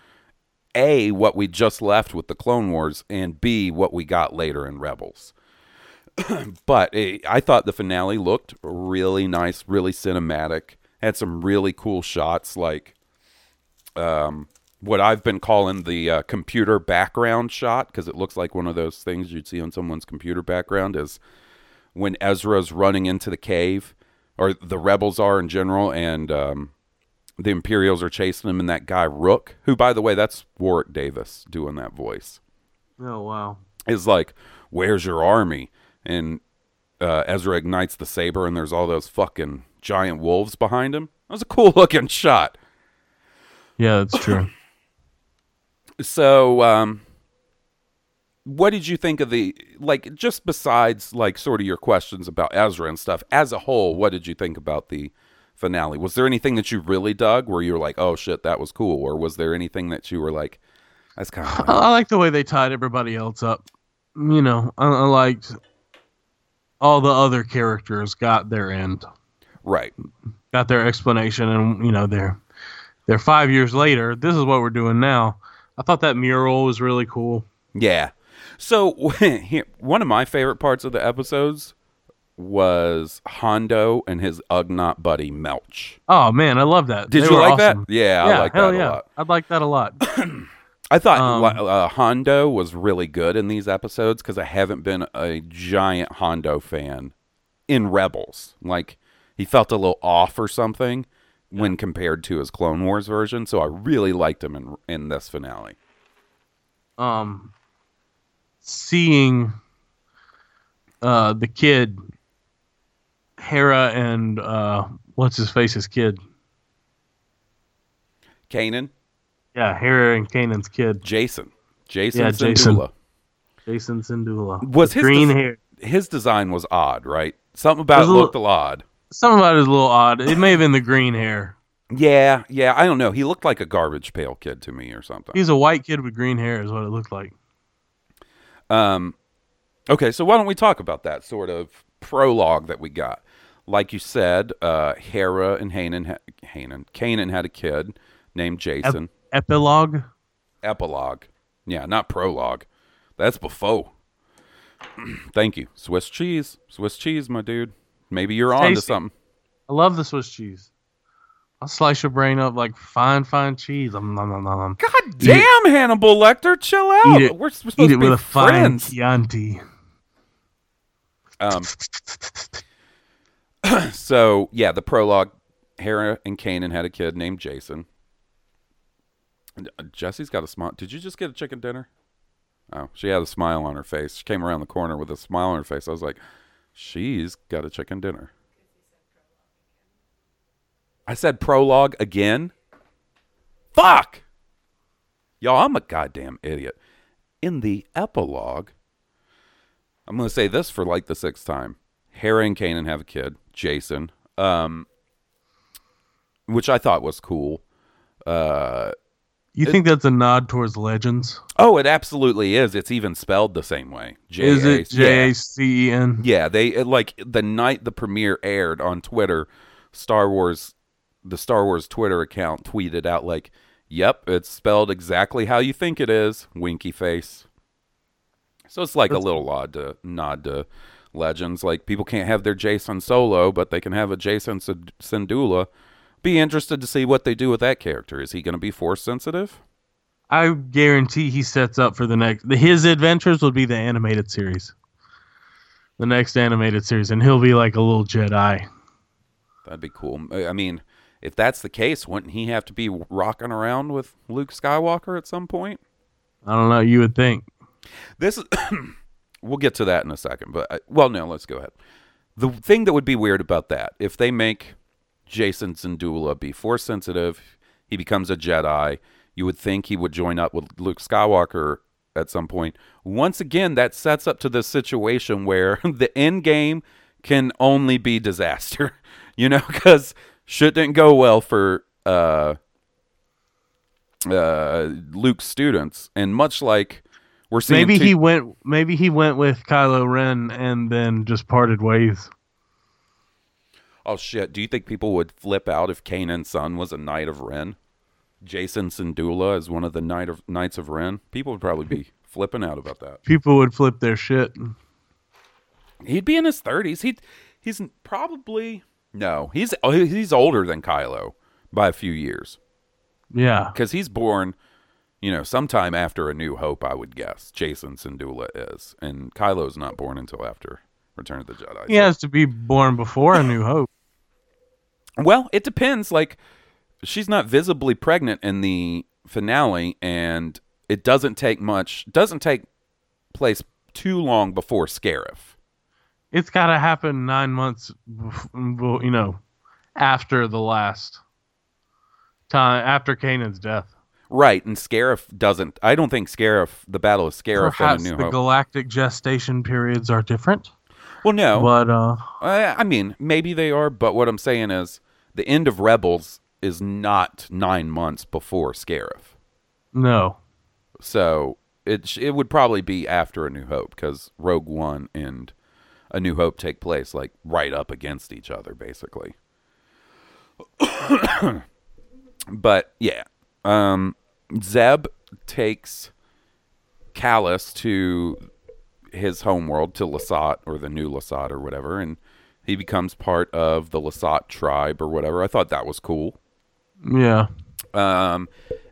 a what we just left with the Clone Wars and b what we got later in Rebels. but eh, I thought the finale looked really nice, really cinematic. Had some really cool shots, like um, what I've been calling the uh, computer background shot because it looks like one of those things you'd see on someone's computer background is when Ezra's running into the cave, or the rebels are in general, and um, the Imperials are chasing him, and that guy Rukh, who by the way, that's Warwick Davis doing that voice, Oh wow. is like, "Where's your army?" And uh, Ezra ignites the saber, and there's all those fucking giant wolves behind him. That was a cool looking shot. Yeah, that's true. So, um, what did you think of the like? Just besides like sort of your questions about Ezra and stuff, as a whole, what did you think about the finale? Was there anything that you really dug, where you were like, "Oh shit, that was cool," or was there anything that you were like, "That's kind of I, like the way they tied everybody else up. You know, I, I liked all the other characters got their end, right?" got their explanation, and you know they're they're five years later. This is what we're doing now. I thought that mural was really cool. Yeah. So one of my favorite parts of the episodes was Hondo and his Ugnaught buddy Melch. Oh man, I love that. Did They you like awesome. that? Yeah, I like hell that a yeah. lot. I'd like that a lot. I thought Um, uh, Hondo was really good in these episodes because I haven't been a giant Hondo fan in Rebels. Like he felt a little off or something when compared to his Clone Wars version. So I really liked him in in this finale. um, seeing uh, the kid, Hera, and uh, what's his face's kid. Kanan. Yeah, Hera and Kanan's kid, Jacen, Jacen, Yeah, Jacen. Syndulla. Jacen Syndulla. Was his green des- hair? His design was odd, right? Something about it Was little- looked a little odd. Something about it is a little odd. It may have been the green hair. Yeah, yeah. I don't know. He looked like a garbage pail kid to me or something. He's a white kid with green hair, is what it looked like. Um, okay, so why don't we talk about that sort of prologue that we got? Like you said, uh, Hera and Hanan, ha- Hanan, Kanan had a kid named Jacen. Epilogue. Epilogue, yeah, not prologue. That's before. Thank you, Swiss cheese, Swiss cheese, my dude. Maybe you're on to something. I love the Swiss cheese. I'll slice your brain up like fine, fine cheese. Um, nom, nom, nom, nom. God damn, Hannibal Lecter, chill out. Eat it- We're, we're supposed Eat to it be with a fine friends. Chianti. Um, so yeah, the prologue. Hera and Kanan had a kid named Jacen. Uh, Jesse's got a smile. Did you just get a chicken dinner? Oh, she had a smile on her face. She came around the corner with a smile on her face. I was like, she's got a chicken dinner. I said prologue again. Fuck! Y'all, I'm a goddamn idiot. In the epilogue, I'm going to say this for like the sixth time. Hera and Kanan have a kid, Jacen, um, which I thought was cool. Uh, You think that's a nod towards Legends? oh, it absolutely is. It's even spelled the same way. J- Is it. J A C E N? Yeah, they it, like the night the premiere aired on Twitter, Star Wars, the Star Wars Twitter account tweeted out like, "Yep, it's spelled exactly how you think it is." Winky face. So it's like a little nod to nod to legends. Like people can't have their Jacen Solo, but they can have a Jacen Syndulla. Be interested to see what they do with that character. Is he going to be force sensitive? I guarantee he sets up for the next. His adventures will be the animated series, the next animated series, and he'll be like a little Jedi. That'd be cool. I mean, if that's the case, wouldn't he have to be rocking around with Luke Skywalker at some point? I don't know. You would think. This is we'll get to that in a second, but I, well, no, let's go ahead. The thing that would be weird about that, if they make Jacen Syndulla be force sensitive, he becomes a Jedi, you would think he would join up with Luke Skywalker at some point. Once again, that sets up to the situation where the end game can only be disaster, you know, because shit didn't go well for uh, uh, Luke's students, and much like we're seeing, Maybe two- he went. Maybe he went with Kylo Ren and then just parted ways. Oh shit! Do you think people would flip out if Kanan's son was a knight of Ren? Jacen Syndulla is one of the knight of knights of Ren. People would probably be flipping out about that. People would flip their shit. He'd be in his thirties. He he's probably no. He's oh, he's older than Kylo by a few years Yeah. because he's born, you know, sometime after A New Hope. I would guess Jacen Syndulla is, and Kylo's not born until after Return of the Jedi. He has to be born before A New Hope. Well, it depends. Like, she's not visibly pregnant in the finale, and it doesn't take much. Doesn't take place too long before Scarif. It's got to happen nine months, you know, after the last time after Kanan's death. Right, and Scarif doesn't. I don't think Scarif, the Battle of Scarif, Perhaps the Hope. galactic gestation periods are different, well, no, but uh, I, I mean maybe they are, but what I'm saying is the end of Rebels is not nine months before Scarif. no. So it it would probably be after A New Hope because Rogue One and A New Hope take place like right up against each other, basically. but yeah, um, Zeb takes Kallus to his homeworld to Lasat or the new Lasat or whatever, and he becomes part of the Lasat tribe or whatever. I thought that was cool. Yeah. Um,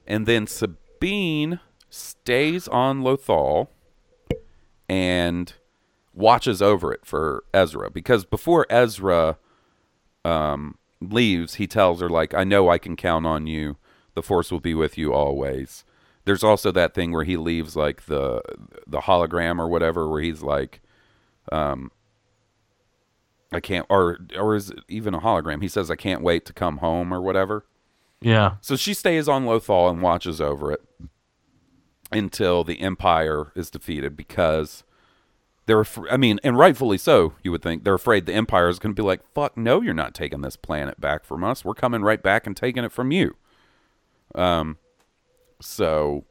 and then Sabine stays on Lothal and watches over it for Ezra because before Ezra um, leaves, he tells her like, "I know I can count on you. The Force will be with you always." There's also that thing where he leaves like the the hologram or whatever, where he's like, um, "I can't," or or is it even a hologram? He says, "I can't wait to come home" or whatever. Yeah. So she stays on Lothal and watches over it until the Empire is defeated because they're, af- I mean, and rightfully so, you would think. They're afraid the Empire is going to be like, fuck, no, you're not taking this planet back from us. We're coming right back and taking it from you. Um, so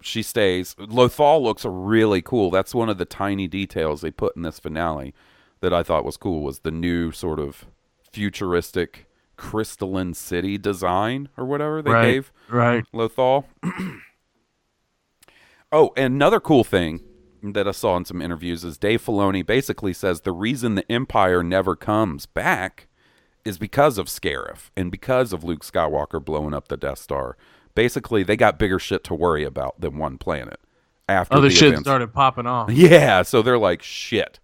she stays. Lothal looks really cool. That's one of the tiny details they put in this finale that I thought was cool was the new sort of futuristic crystalline city design or whatever they right. gave Right. Lothal. oh, and another cool thing that I saw in some interviews is Dave Filoni basically says the reason the Empire never comes back is because of Scarif and because of Luke Skywalker blowing up the Death Star. Basically, they got bigger shit to worry about than one planet. After Other the shit events. started popping off. Yeah, so they're like, shit.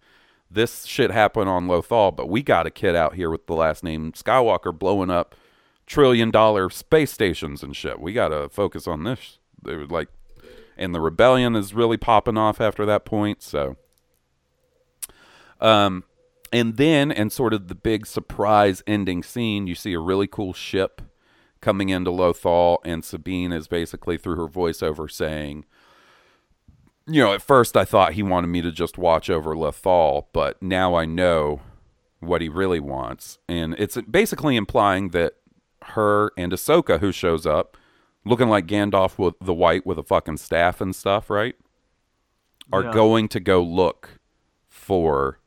this shit happened on Lothal, but we got a kid out here with the last name Skywalker blowing up trillion dollar space stations and shit. We got to focus on this. They were like, and the rebellion is really popping off after that point. So, um, and then, and sort of the big surprise ending scene, you see a really cool ship coming into Lothal, and Sabine is basically through her voiceover saying, you know, at first I thought he wanted me to just watch over Lothal, but now I know what he really wants. And it's basically implying that her and Ahsoka, who shows up, looking like Gandalf with the white with a fucking staff and stuff, right? Are Yeah. going to go look for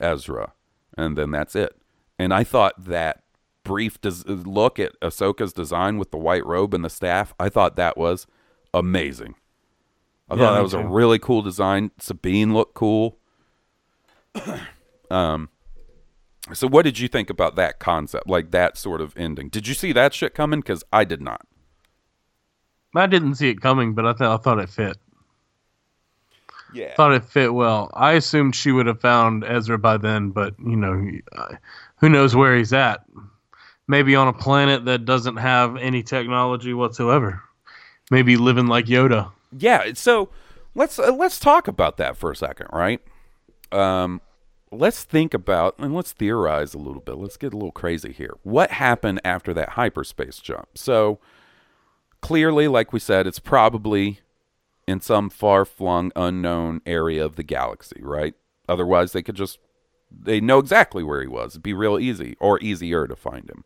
Ezra. And then that's it. And I thought that brief des- look at Ahsoka's design with the white robe and the staff, I thought that was amazing. I Yeah, thought that was a really cool design. Sabine looked cool. um, so what did you think about that concept, like that sort of ending? Did you see that shit coming? Because I did not. I didn't see it coming, but I thought I thought it fit. Yeah. Thought it fit well. I assumed she would have found Ezra by then, but you know, uh, who knows where he's at? Maybe on a planet that doesn't have any technology whatsoever. Maybe living like Yoda. yeah so let's uh, let's talk about that for a second right um let's think about and let's theorize a little bit let's get a little crazy here what happened after that hyperspace jump so clearly like we said it's probably in some far-flung unknown area of the galaxy right otherwise they could just they know exactly where he was it'd be real easy or easier to find him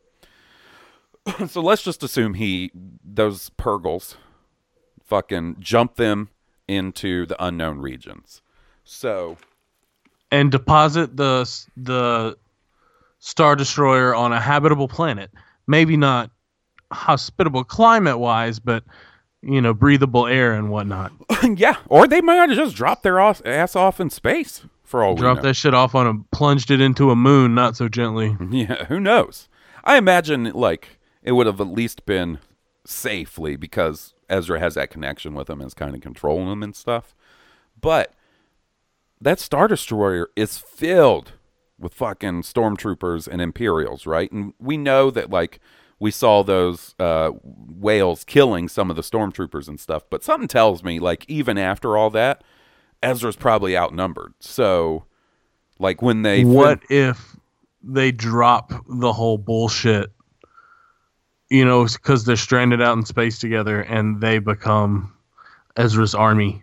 so let's just assume he those purrgils fucking jump them into the unknown regions. So, and deposit the the star destroyer on a habitable planet. Maybe not hospitable climate wise, but you know, breathable air and whatnot. yeah, or they might have just dropped their ass, ass off in space for all Drop we know. that shit off on a plunged it into a moon, not so gently. Yeah, who knows? I imagine like it would have at least been safely because Ezra has that connection with him and is kind of controlling him and stuff. But that Star Destroyer is filled with fucking stormtroopers and Imperials, right? And we know that like we saw those uh, whales killing some of the stormtroopers and stuff, but something tells me like even after all that, Ezra's probably outnumbered. So like when they What if they drop the whole bullshit? You know, because they're stranded out in space together and they become Ezra's army.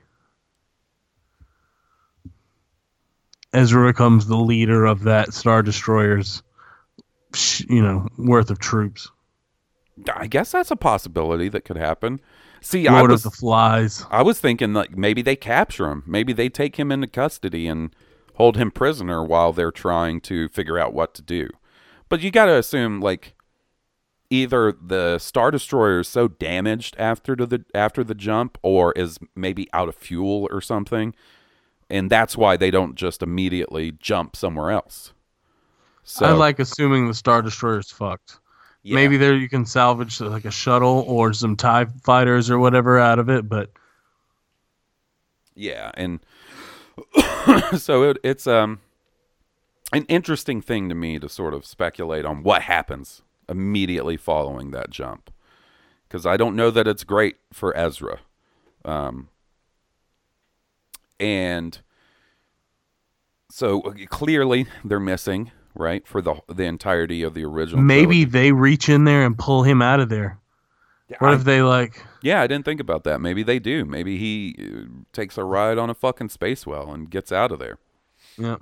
Ezra becomes the leader of that Star Destroyer's, you know, worth of troops. I guess that's a possibility that could happen. See, I Lord was of the Flies. I was thinking like maybe they capture him, maybe they take him into custody and hold him prisoner while they're trying to figure out what to do. But you got to assume like either the star destroyer is so damaged after the after the jump or is maybe out of fuel or something and that's why they don't just immediately jump somewhere else. So I like assuming the Star Destroyer's fucked. Yeah. Maybe there you can salvage like a shuttle or some TIE fighters or whatever out of it, but Yeah, and so it, it's um an interesting thing to me to sort of speculate on what happens immediately following that jump, because I don't know that it's great for Ezra, um, and so uh, clearly they're missing right for the the entirety of the original. maybe trilogy. they reach in there and pull him out of there. What I- if they like Yeah, I didn't think about that. Maybe they do. Maybe he uh, takes a ride on a fucking space well and gets out of there. yeah.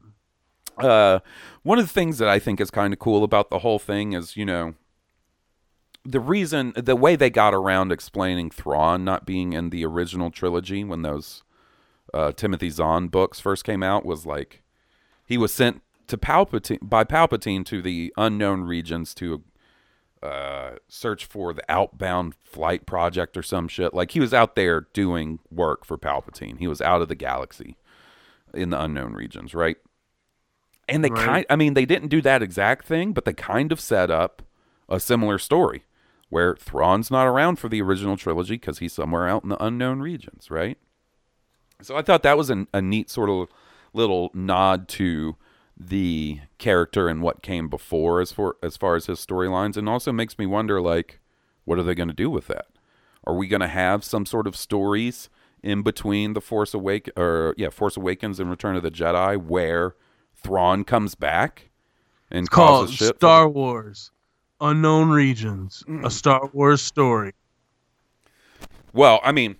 uh, one of the things that I think is kind of cool about the whole thing is, you know, the reason, the way they got around explaining Thrawn not being in the original trilogy when those uh, Timothy Zahn books first came out was like he was sent to Palpatine by Palpatine to the unknown regions to uh, search for the outbound flight project or some shit. Like he was out there doing work for Palpatine. He was out of the galaxy in the unknown regions, right? And they Right. kind I mean they didn't do that exact thing, but they kind of set up a similar story where Thrawn's not around for the original trilogy because he's somewhere out in the unknown regions, right? So I thought that was an, a neat sort of little nod to the character and what came before as for as far as his storylines and also makes me wonder like what are they going to do with that? Are we going to have some sort of stories in between the force awake or yeah force awakens and return of the jedi where thrawn comes back and Called causes shit? For Star Wars, Unknown Regions, a mm. Star Wars story. Well, I mean,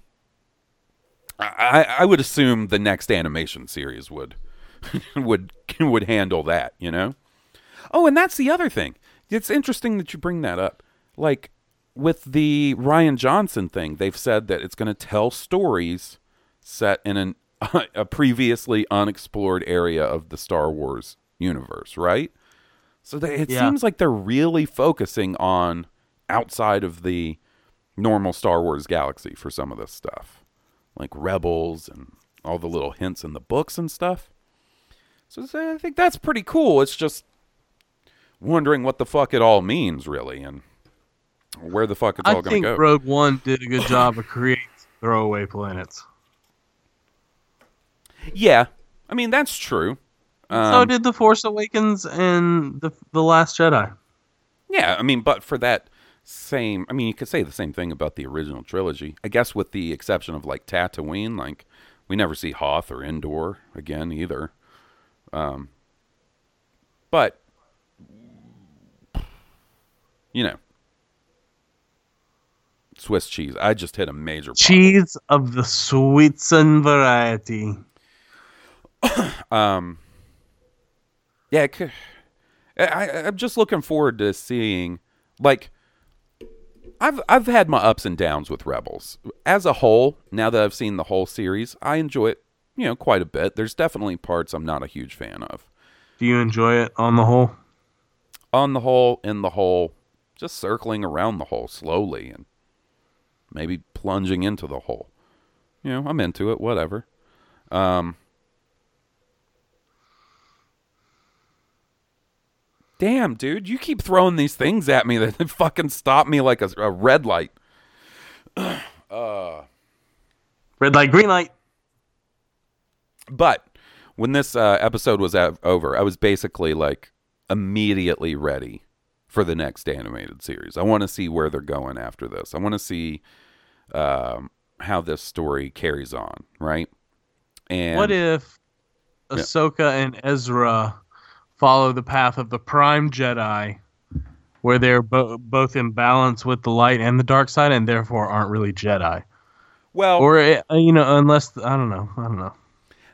I, I would assume the next animation series would would would handle that, you know. Oh, and that's the other thing. It's interesting that you bring that up. Like with the Rian Johnson thing, they've said that it's going to tell stories set in an a previously unexplored area of the Star Wars universe, right? So they, it Yeah. seems like they're really focusing on outside of the normal Star Wars galaxy for some of this stuff, like Rebels and all the little hints in the books and stuff. So I think that's pretty cool. It's just wondering what the fuck it all means, really, and where the fuck it's I all going to go. Rogue One did a good job of creating throwaway planets. yeah, I mean that's true. so Um, did The Force Awakens and the the Last Jedi. Yeah, I mean, but for that same, I mean, you could say the same thing about the original trilogy. I guess with the exception of like Tatooine, like we never see Hoth or Endor again either. Um, but you know, Swiss cheese. I just hit a major. Cheese of the Sweetson variety. Um, yeah, could, I- I'm just looking forward to seeing, like, I've I've had my ups and downs with Rebels as a whole. Now that I've seen the whole series, I enjoy it, you know, quite a bit. There's definitely parts I'm not a huge fan of. Do you enjoy it on the whole? On the whole, in the whole, just circling around the hole slowly and maybe plunging into the hole. You know, I'm into it. Whatever. Um, damn, dude, you keep throwing these things at me that fucking stop me like a, a red light. Uh, red light, green light. But when this uh, episode was av- over, I was basically like immediately ready for the next animated series. I want to see where they're going after this. I want to see um, how this story carries on, right? And what if Ahsoka and Ezra follow the path of the Prime Jedi, where they're bo- both in balance with the light and the dark side, and therefore aren't really Jedi? well, Or uh, you know, unless I don't know, I don't know.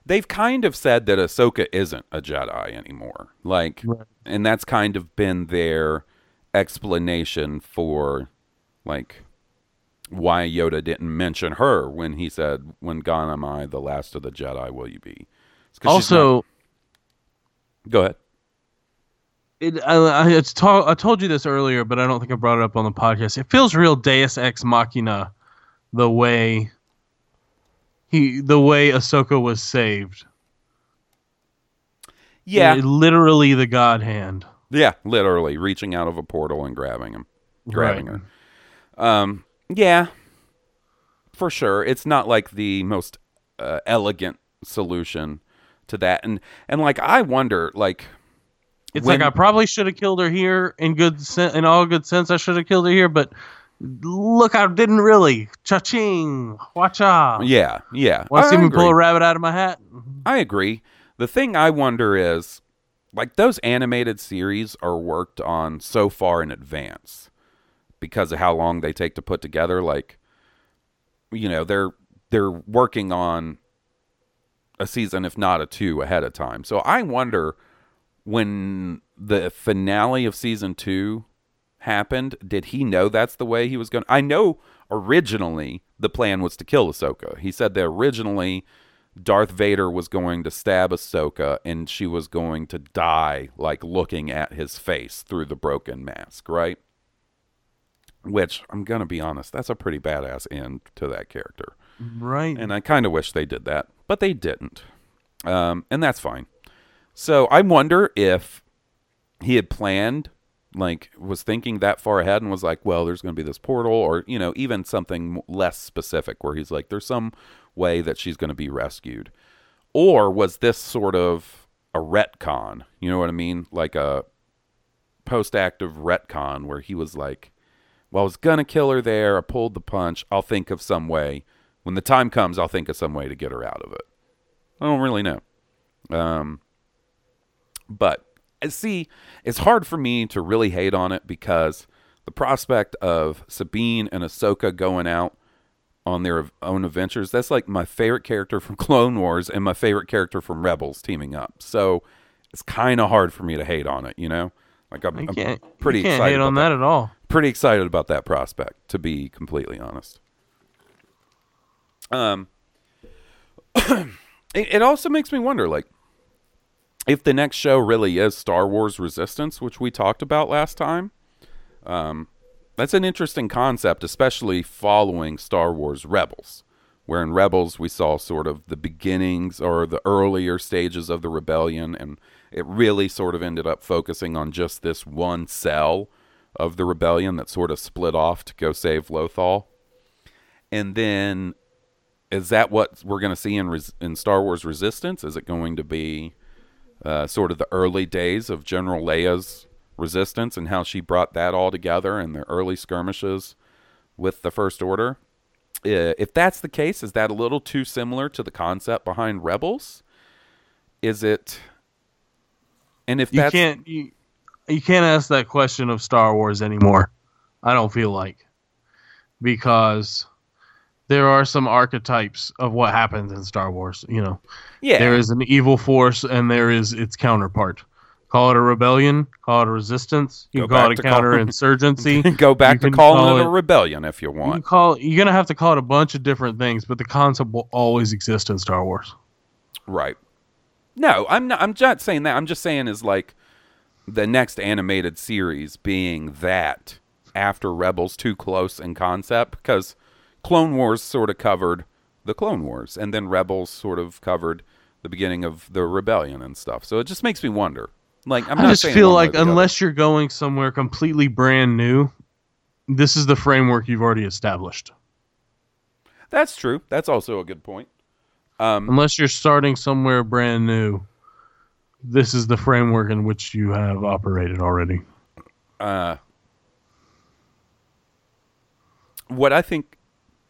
They've kind of said that Ahsoka isn't a Jedi anymore. Like, Right. and that's kind of been their explanation for, like, why Yoda didn't mention her when he said, "When gone am I, the last of the Jedi will you be?" It's 'cause she's Also, not- go ahead. it, I, I, it's to, I told you this earlier, but I don't think I brought it up on the podcast. It feels real Deus Ex Machina, the way he, the way Ahsoka was saved. Yeah, It- literally the God Hand. yeah, literally reaching out of a portal and grabbing him, grabbing Right. her. Um, yeah, for sure. It's not like the most uh, elegant solution to that, and and like I wonder, like It's when- like I probably should have killed her here in good sen- in all good sense. I should have killed her here, but look, I didn't really. Cha-ching, watcha. yeah, yeah. Want to see me agree. pull a rabbit out of my hat? I agree. The thing I wonder is, like, those animated series are worked on so far in advance because of how long they take to put together. Like, you know, they're they're working on a season, if not a two, ahead of time. So I wonder when the finale of season two happened, did he know that's the way he was going? I know originally the plan was to kill Ahsoka. He said that originally Darth Vader was going to stab Ahsoka and she was going to die like looking at his face through the broken mask, right? Which I'm going to be honest, that's a pretty badass end to that character. Right. And I kind of wish they did that, but they didn't. Um, and that's fine. So I wonder if he had planned, like, was thinking that far ahead and was like, well, there's going to be this portal, or, you know, even something less specific where he's like, there's some way that she's going to be rescued. or was this sort of a retcon? You know what I mean? Like a post-active retcon where he was like, "Well, I was gonna kill her there. I pulled the punch. I'll think of some way. When the time comes, I'll think of some way to get her out of it." I don't really know. Um, but see, it's hard for me to really hate on it because the prospect of Sabine and Ahsoka going out on their own adventures, that's like my favorite character from Clone Wars and my favorite character from Rebels teaming up. So it's kind of hard for me to hate on it, you know? Like I'm, I'm pretty excited hate on about that at all. pretty excited about that prospect to be completely honest um it, it also makes me wonder like if the next show really is star wars resistance which we talked about last time um that's an interesting concept especially following star wars rebels where in rebels we saw sort of the beginnings or the earlier stages of the rebellion and it really sort of ended up focusing on just this one cell of the rebellion that sort of split off to go save Lothal. And then is that what we're going to see in in Star Wars Resistance? Is it going to be uh, sort of the early days of General Leia's resistance and how she brought that all together and the early skirmishes with the First Order? Uh, if that's the case, is that a little too similar to the concept behind Rebels? Is it? And if You can't you, you can't ask that question of Star Wars anymore. I don't feel like because there are some archetypes of what happens in Star Wars. You know, yeah, there is an evil force and there is its counterpart. Call it a rebellion. Call it a resistance. You Go can call it a counterinsurgency. go back to calling call it a rebellion if you You want. call you're gonna have to call it a bunch of different things, but the concept will always exist in Star Wars. Right. No, I'm not. I'm not saying that. I'm just saying is like the next animated series being that after Rebels too close in concept because Clone Wars sort of covered the Clone Wars and then Rebels sort of covered the beginning of the rebellion and stuff. So it just makes me wonder. Like I'm I just feel one way or like the other. unless you're going somewhere completely brand new, this is the framework you've already established. that's true. That's also a good point. Um, Unless you're starting somewhere brand new, this is the framework in which you have operated already. uh, what I think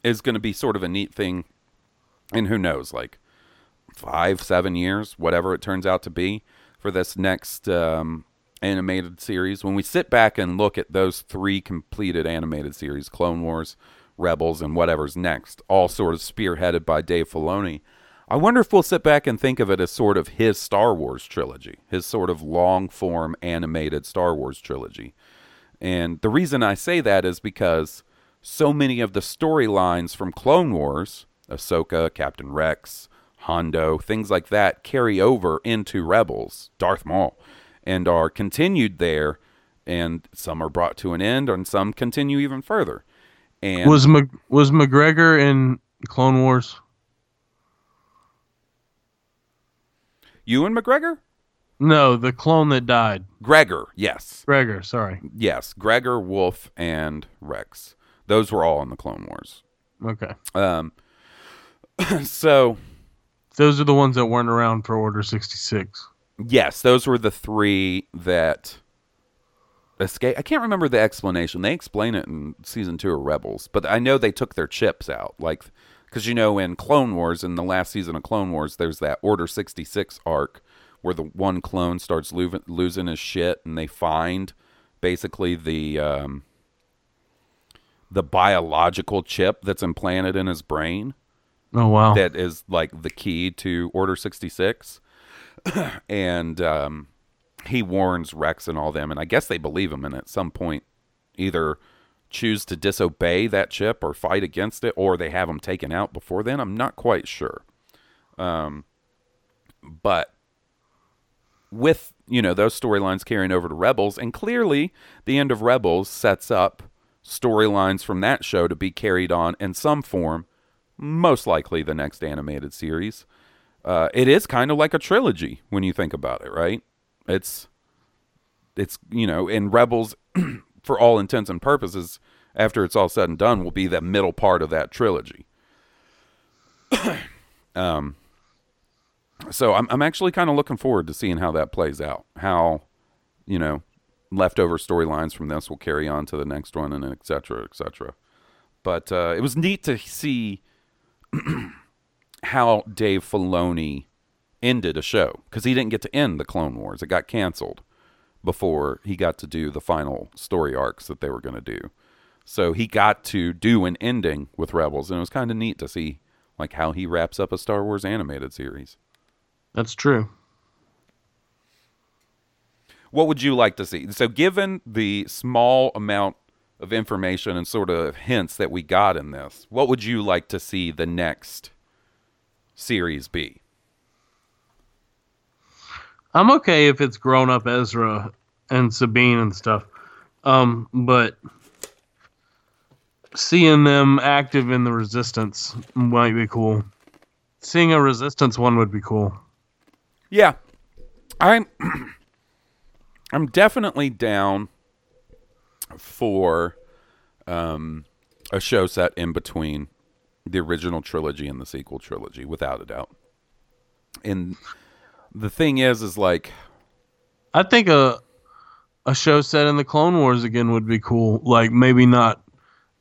is going to be sort of a neat thing, and who knows, like five, seven years, whatever it turns out to be for this next um, animated series. When we sit back and look at those three completed animated series Clone Wars, Rebels, and whatever's next, all sort of spearheaded by Dave Filoni. I wonder if we'll sit back and think of it as sort of his Star Wars trilogy, his sort of long form animated Star Wars trilogy. And the reason I say that is because so many of the storylines from Clone Wars, Ahsoka, Captain Rex, Hondo, things like that, carry over into Rebels, Darth Maul, and are continued there. And some are brought to an end, and some continue even further. And Was Mc, was McGregor in Clone Wars? You and McGregor, No, the clone that died. Gregor, yes, Gregor, sorry. yes, Gregor, Wolf, and Rex. Those were all in the Clone Wars. Okay. Um, so Those are the ones that weren't around for Order 66. Yes, those were the three that escape. I can't remember the explanation. They explain it in season two of Rebels, but I know they took their chips out. Like, because you know, in Clone Wars, in the last season of Clone Wars, there's that Order 66 arc where the one clone starts lo- losing his shit, and they find basically the um, the biological chip that's implanted in his brain Oh wow. that is like the key to Order 66. and um, he warns Rex and all them, and I guess they believe him, and at some point either choose to disobey that chip or fight against it, or they have him taken out before then. I'm not quite sure. Um, but with you know those storylines carrying over to Rebels, and clearly the end of Rebels sets up storylines from that show to be carried on in some form most likely the next animated series. Uh, it is kind of like a trilogy when you think about it, right? It's it's you know, in Rebels, for all intents and purposes, after it's all said and done, will be the middle part of that trilogy. um, so I'm I'm actually kind of looking forward to seeing how that plays out. How, you know, leftover storylines from this will carry on to the next one, and et cetera, et cetera. But uh, it was neat to see how Dave Filoni ended a show because he didn't get to end the Clone Wars; it got canceled before he got to do the final story arcs that they were going to do. So he got to do an ending with Rebels, and it was kind of neat to see like how he wraps up a Star Wars animated series. That's true. What would you like to see? So, given the small amount of information and sort of hints that we got in this, what would you like to see the next series be? I'm okay if it's grown up Ezra and Sabine and stuff. Um, but seeing them active in the resistance might be cool. Seeing a resistance one would be cool. Yeah. I'm I'm definitely down for um, a show set in between the original trilogy and the sequel trilogy, without a doubt. And the thing is, is like, I think a a show set in the Clone Wars again would be cool. Like maybe not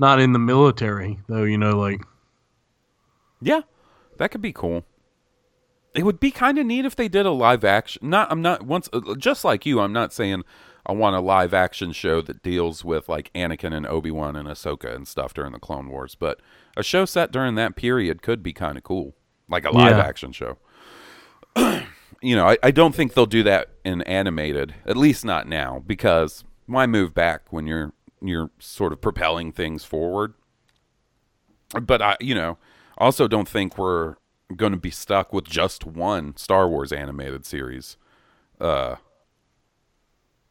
not in the military though. You know, like yeah, that could be cool. It would be kind of neat if they did a live action. Not, I'm not once uh, just like you. I'm not saying I want a live action show that deals with like Anakin and Obi Wan and Ahsoka and stuff during the Clone Wars, but a show set during that period could be kind of cool, like a live Yeah. action show. you know, I, I don't think they'll do that in animated, at least not now, because why move back when you're you're sort of propelling things forward? But I, you know, also don't think we're going to be stuck with just one Star Wars animated series. Uh,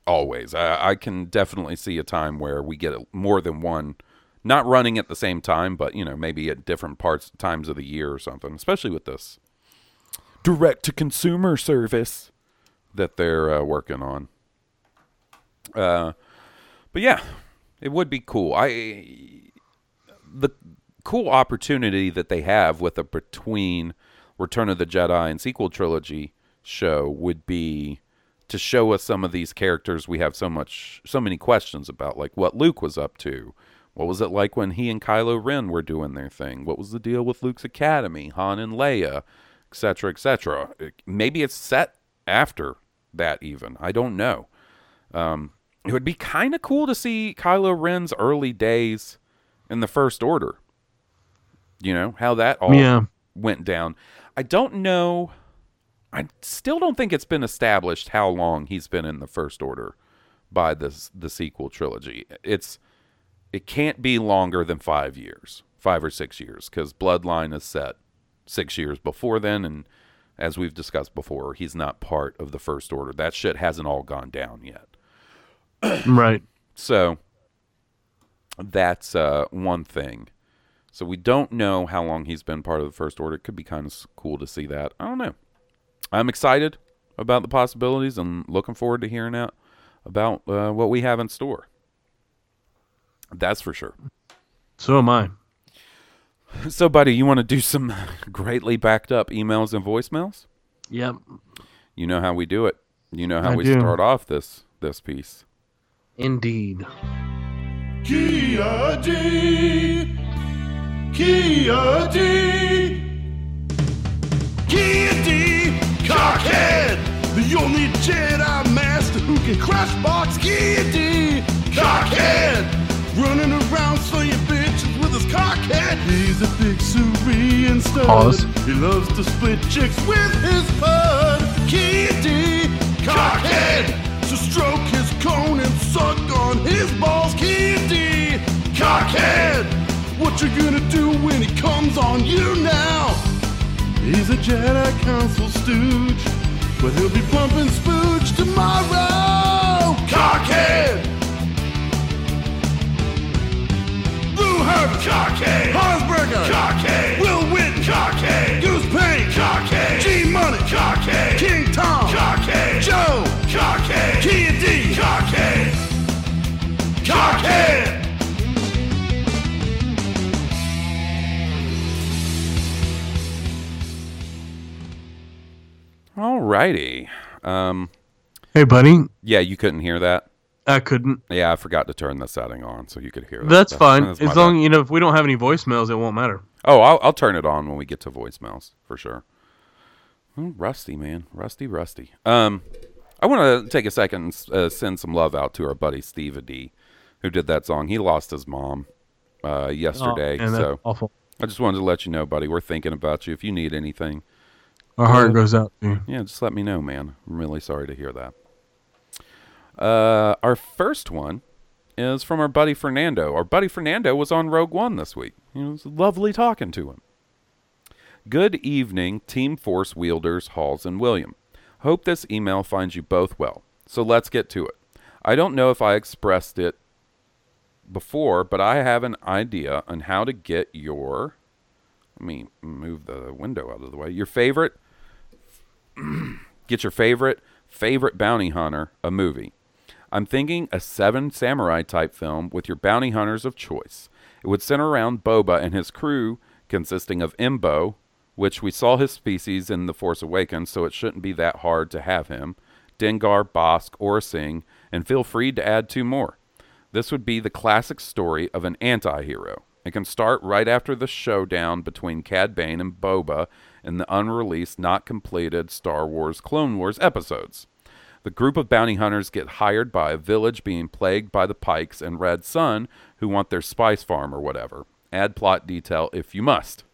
always, I, I can definitely see a time where we get more than one, not running at the same time, but you know, maybe at different parts times of the year or something. Especially with this direct to consumer service that they're uh, working on. Uh, but yeah, it would be cool. I the cool opportunity that they have with a between Return of the Jedi and sequel trilogy show would be to show us some of these characters we have so much so many questions about like what Luke was up to. What was it like when he and Kylo Ren were doing their thing? What was the deal with Luke's academy, Han and Leia, etc., etc. Maybe it's set after that even. I don't know. Um, it would be kind of cool to see Kylo Ren's early days in the First Order. You know how that all Yeah. went down. I don't know. I still don't think it's been established how long he's been in the First Order by this the sequel trilogy. It's it can't be longer than five years, five or six years, because Bloodline is set six years before then, and as we've discussed before, he's not part of the First Order. That shit hasn't all gone down yet. right. So that's uh, one thing. So we don't know how long he's been part of the First Order. It could be kind of cool to see that. I don't know. I'm excited about the possibilities. I'm looking forward to hearing out about uh, what we have in store. That's for sure. So am I. So, buddy, you want to do some greatly backed up emails and voicemails? Yep. You know how we do it. You know how I we do. start off this this piece. Indeed. Kia D. Kia D. Kia D. Cockhead. The only Jedi Master who can crush box Kia D. Cockhead. Running around slaying bitches with his cockhead. He's a big Syrian stud. Pause. He loves to split chicks with his bud. Kia D. Cockhead. To stroke his cone and suck on his balls. Kia D. Cockhead. What you gonna do when he comes on you now? He's a Jedi Council stooge, but he'll be pumping spooge tomorrow. Cockhead! Blue Herbert! Cockhead! Hansberger! Cockhead! Will Witten! Cockhead! Goose Payne! Cockhead! G Money! Cockhead! King Tom! Cockhead! Joe! Cockhead! Kia D! Cockhead! Cockhead! Alrighty. Um, Hey, buddy, yeah, you couldn't hear that. I couldn't. Yeah, I forgot to turn the setting on so you could hear that. That's That- fine. that's As long bad. you know, if we don't have any voicemails, it won't matter. Oh, I'll, I'll turn it on when we get to voicemails for sure. Oh, rusty, man, rusty, rusty. Um, I want to take a second and uh, send some love out to our buddy Steve D, who did that song. He lost his mom uh, yesterday, Oh, and that's so awful. I just wanted to let you know, buddy. We're thinking about you. If you need anything, Our heart goes out to you. yeah, just let me know, man. I'm really sorry to hear that. Uh, our first one is from our buddy Fernando. Our buddy Fernando was on Rogue One this week. It was lovely talking to him. Good evening, Team Force wielders Halls and William. Hope this email finds you both well. So let's get to it. I don't know if I expressed it before, but I have an idea on how to get your. Let me move the window out of the way. Your favorite get your favorite favorite bounty hunter a movie. I'm thinking a seven samurai type film with your bounty hunters of choice. It would center around Boba and his crew, consisting of Embo, which we saw his species in The Force Awakens, so it shouldn't be that hard to have him, Dengar, Bossk, Aurra Sing, and feel free to add two more. This would be the classic story of an anti hero. It can start right after the showdown between Cad Bane and Boba in the unreleased, not completed Star Wars Clone Wars episodes. The group of bounty hunters get hired by a village being plagued by the Pykes and Red Sun, who want their spice farm or whatever. Add plot detail if you must.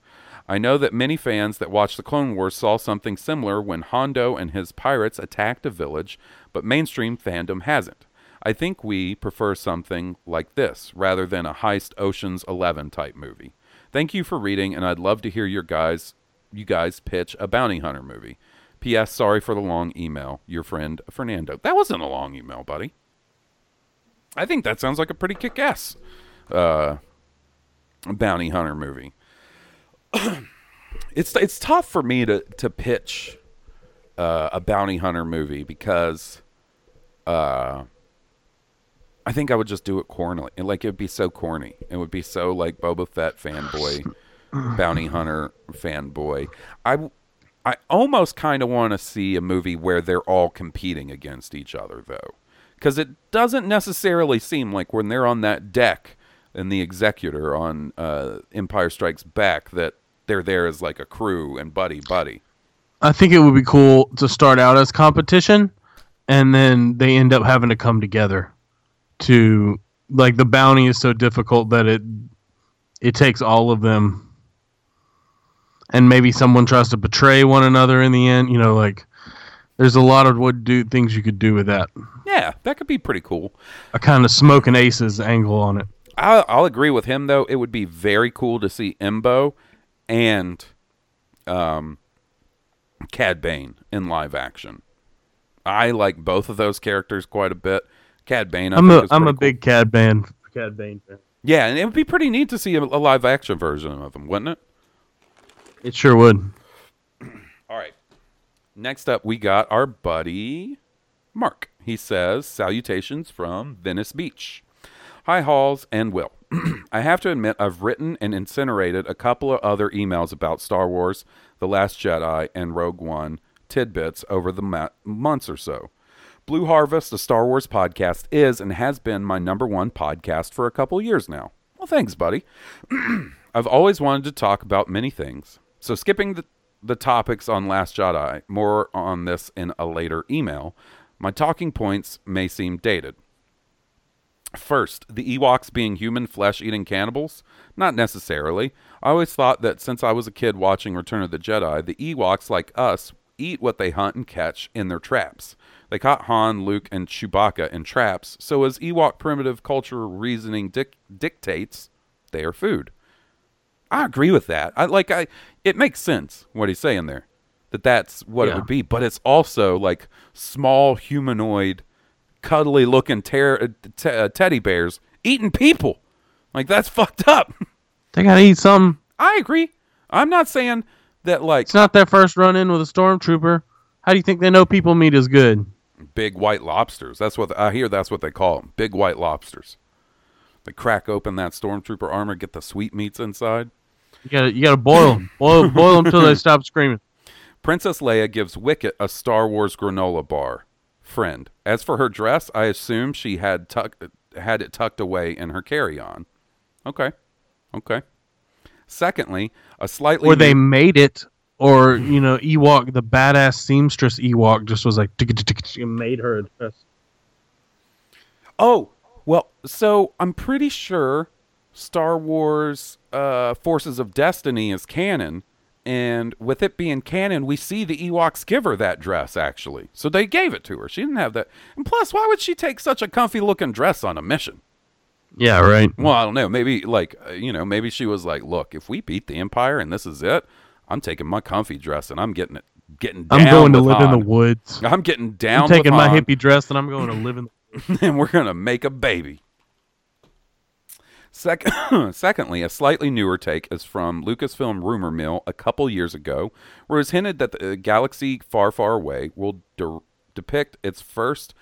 I know that many fans that watched the Clone Wars saw something similar when Hondo and his pirates attacked a village, but mainstream fandom hasn't. I think we prefer something like this rather than a heist Ocean's 11 type movie. Thank you for reading and I'd love to hear your guys you guys pitch a bounty hunter movie. PS sorry for the long email. Your friend Fernando. That wasn't a long email, buddy. I think that sounds like a pretty kick-ass uh bounty hunter movie. it's it's tough for me to to pitch uh, a bounty hunter movie because uh, I think I would just do it cornily. Like it would be so corny. It would be so like Boba Fett fanboy, bounty hunter fanboy. I I almost kind of want to see a movie where they're all competing against each other though. Cuz it doesn't necessarily seem like when they're on that deck in the executor on uh, Empire Strikes Back that they're there as like a crew and buddy buddy. I think it would be cool to start out as competition, and then they end up having to come together. To like the bounty is so difficult that it it takes all of them, and maybe someone tries to betray one another in the end. You know, like there's a lot of what do things you could do with that. Yeah, that could be pretty cool. A kind of Smokin' Aces angle on it. I'll, I'll agree with him though. It would be very cool to see Embo and um, Cad Bane in live action. I like both of those characters quite a bit. Cad Bane, I I'm think a is I'm a cool. big Cad Bane Cad Bane fan. yeah, and it would be pretty neat to see a, a live action version of him, wouldn't it? It sure would. All right. Next up, we got our buddy Mark. He says, Salutations from Venice Beach. Hi, Halls and Will. I have to admit, I've written and incinerated a couple of other emails about Star Wars, The Last Jedi, and Rogue One tidbits over the ma- months or so. Blue Harvest, a Star Wars podcast, is and has been my number one podcast for a couple years now. Well, thanks, buddy. I've always wanted to talk about many things. So, skipping the, the topics on Last Jedi, more on this in a later email, my talking points may seem dated. First, the Ewoks being human flesh eating cannibals? Not necessarily. I always thought that since I was a kid watching Return of the Jedi, the Ewoks, like us, eat what they hunt and catch in their traps. They caught Han, Luke, and Chewbacca in traps, so as Ewok primitive culture reasoning dic- dictates, they are food. I agree with that. I like I it makes sense what he's saying there. That that's what it would be, but it's also like small humanoid cuddly looking ter- uh, uh, teddy bears eating people. Like that's fucked up. They gotta eat something. I agree. I'm not saying that like It's not their first run in with a stormtrooper. How do you think they know people meat is good? big white lobsters. That's what I hear. That's what they call them. Big white lobsters. They crack open that stormtrooper armor, get the sweetmeats inside. You gotta you gotta boil them, boil boil them till they stop screaming. Princess Leia gives Wicket a Star Wars granola bar. Friend. As for her dress, I assume she had tuck had it tucked away in her carry-on. Okay. Okay. Secondly, a slightly or they new- made it, or you know, Ewok, the badass seamstress Ewok, just was like made her a dress. Oh, well, so I'm pretty sure Star Wars uh, Forces of Destiny is canon. And with it being canon, we see the Ewoks give her that dress, actually. So they gave it to her. She didn't have that. And plus, why would she take such a comfy looking dress on a mission? Yeah, right. Well, I don't know. Maybe, like, uh, you know, maybe she was like, look, if we beat the Empire and this is it, I'm taking my comfy dress and I'm getting it, getting down. I'm going to live in the woods. I'm getting down I'm taking my Han. hippie dress and I'm going to live in. and we're gonna make a baby. Second, secondly, a slightly newer take is from Lucasfilm Rumor Mill a couple years ago, where it's hinted that the uh, galaxy far, far away will de- depict its first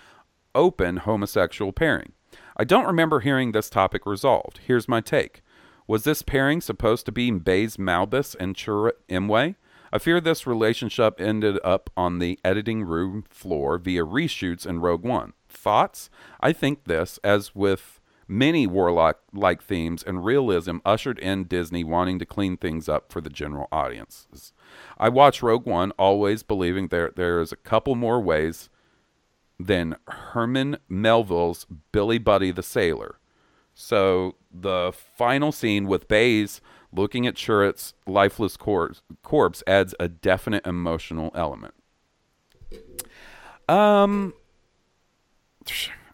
open homosexual pairing. I don't remember hearing this topic resolved. Here's my take. Was this pairing supposed to be Baze Malbus and Chirrut Imwe? I fear this relationship ended up on the editing room floor via reshoots in Rogue One. Thoughts? I think this, as with many warlock like themes and realism, ushered in Disney wanting to clean things up for the general audiences. I watch Rogue One always believing there there is a couple more ways than Herman Melville's Billy Buddy the Sailor. So the final scene with Baze looking at Chirrut's lifeless corpse, corpse adds a definite emotional element. Um,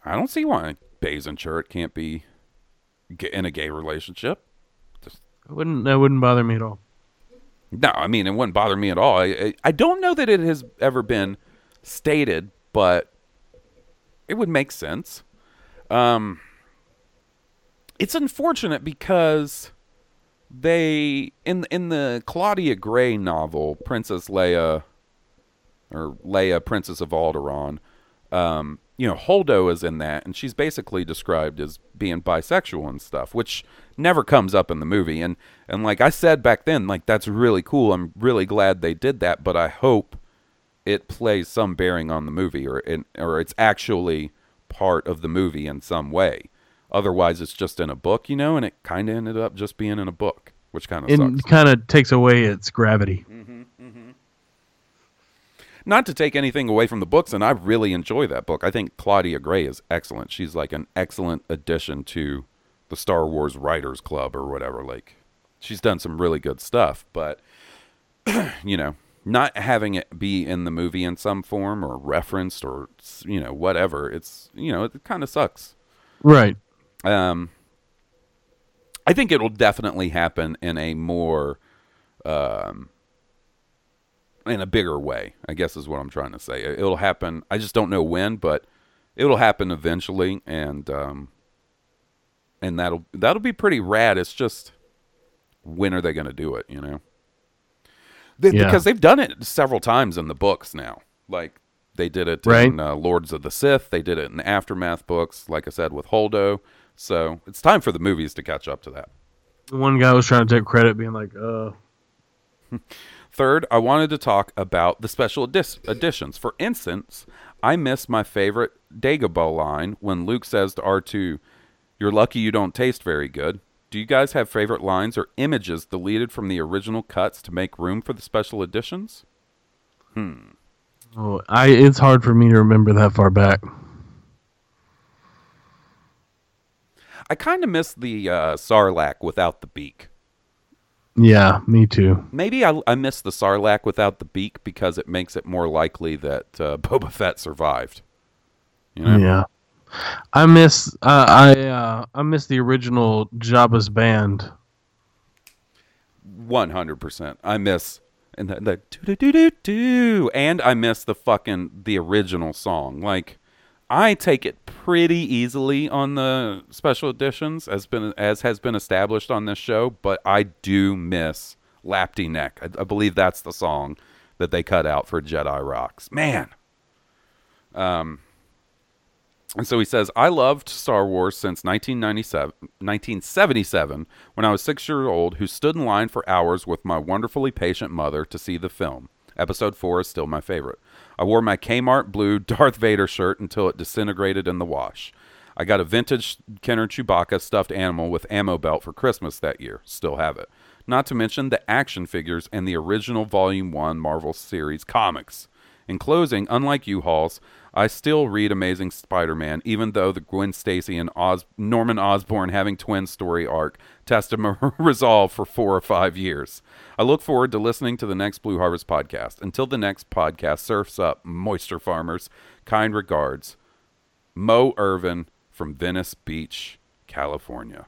I don't see why And Chirrut can't be in a gay relationship. It wouldn't that wouldn't bother me at all. No, I mean it wouldn't bother me at all. I, I I don't know that it has ever been stated, but it would make sense. Um, it's unfortunate because they in in the Claudia Gray novel, Princess Leia or Leia, Princess of Alderaan. Um, you know, Holdo is in that, and she's basically described as being bisexual and stuff, which never comes up in the movie. And and like I said back then, like that's really cool. I'm really glad they did that, but I hope it plays some bearing on the movie, or in, or it's actually part of the movie in some way. Otherwise, it's just in a book, you know, and it kind of ended up just being in a book, which kind of It kind of takes away its gravity. Mm-hmm. Not to take anything away from the books, and I really enjoy that book. I think Claudia Gray is excellent. She's like an excellent addition to the Star Wars Writers Club or whatever. Like, she's done some really good stuff, but you know, not having it be in the movie in some form or referenced or you know whatever, it's you know it kind of sucks. Right. Um, I think it'll definitely happen in a more, um, in a bigger way. I guess is what I'm trying to say. It'll happen. I just don't know when, but it'll happen eventually, and um, and that'll that'll be pretty rad. It's just when are they going to do it? You know, they, Yeah. because they've done it several times in the books now. Like they did it Right. in uh, Lords of the Sith. They did it in the Aftermath books. Like I said with Holdo. So it's time for the movies to catch up to that. The one guy was trying to take credit, being like, "Uh, Third, I wanted to talk about the special edis- editions. For instance, I miss my favorite Dagobah line when Luke says to R2, You're lucky you don't taste very good. Do you guys have favorite lines or images deleted from the original cuts to make room for the special editions? Hmm. Oh, I." It's hard for me to remember that far back. I kind of miss the uh, Sarlacc without the beak. Yeah, me too. Maybe I, I miss the Sarlacc without the beak because it makes it more likely that uh, Boba Fett survived. You know? Yeah. I miss uh, I uh, I miss the original Jabba's band. One hundred percent. I miss and the, the do do do do and I miss the fucking the original song. Like I take it pretty easily on the special editions as been as has been established on this show, but I do miss Lapti Nek. I, I believe that's the song that they cut out for Jedi Rocks. Man. Um and so he says, I loved Star Wars since 1997, 1977 when I was six years old, who stood in line for hours with my wonderfully patient mother to see the film. Episode 4 is still my favorite. I wore my Kmart blue Darth Vader shirt until it disintegrated in the wash. I got a vintage Kenner Chewbacca stuffed animal with ammo belt for Christmas that year. Still have it. Not to mention the action figures and the original Volume 1 Marvel series comics. In closing, unlike U-Hauls, I still read Amazing Spider-Man, even though the Gwen Stacy and Os- Norman Osborn having twin story arc tested my resolve for four or five years. I look forward to listening to the next Blue Harvest podcast. Until the next podcast, surfs up, moisture farmers. Kind regards, Mo Irvin from Venice Beach, California.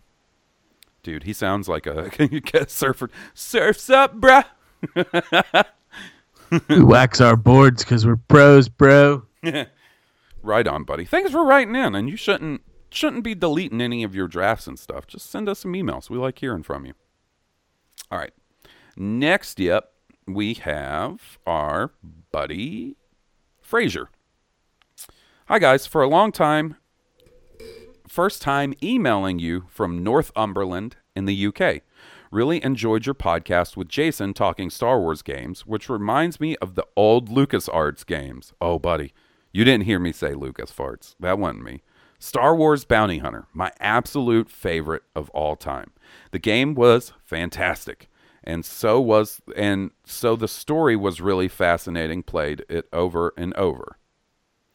Dude, he sounds like a can you get surfer. Surfs up, bruh. we wax our boards because we're pros, bro. Right on, buddy. Thanks for writing in, and you shouldn't shouldn't be deleting any of your drafts and stuff. Just send us some emails. We like hearing from you. All right. Next, yep, we have our buddy Frazier. Hi guys, for a long time, first time emailing you from Northumberland in the UK. Really enjoyed your podcast with Jason talking Star Wars games, which reminds me of the old LucasArts games. Oh, buddy, you didn't hear me say Lucas farts. That wasn't me. Star Wars Bounty Hunter, my absolute favorite of all time. The game was fantastic, and so was and so the story was really fascinating. Played it over and over.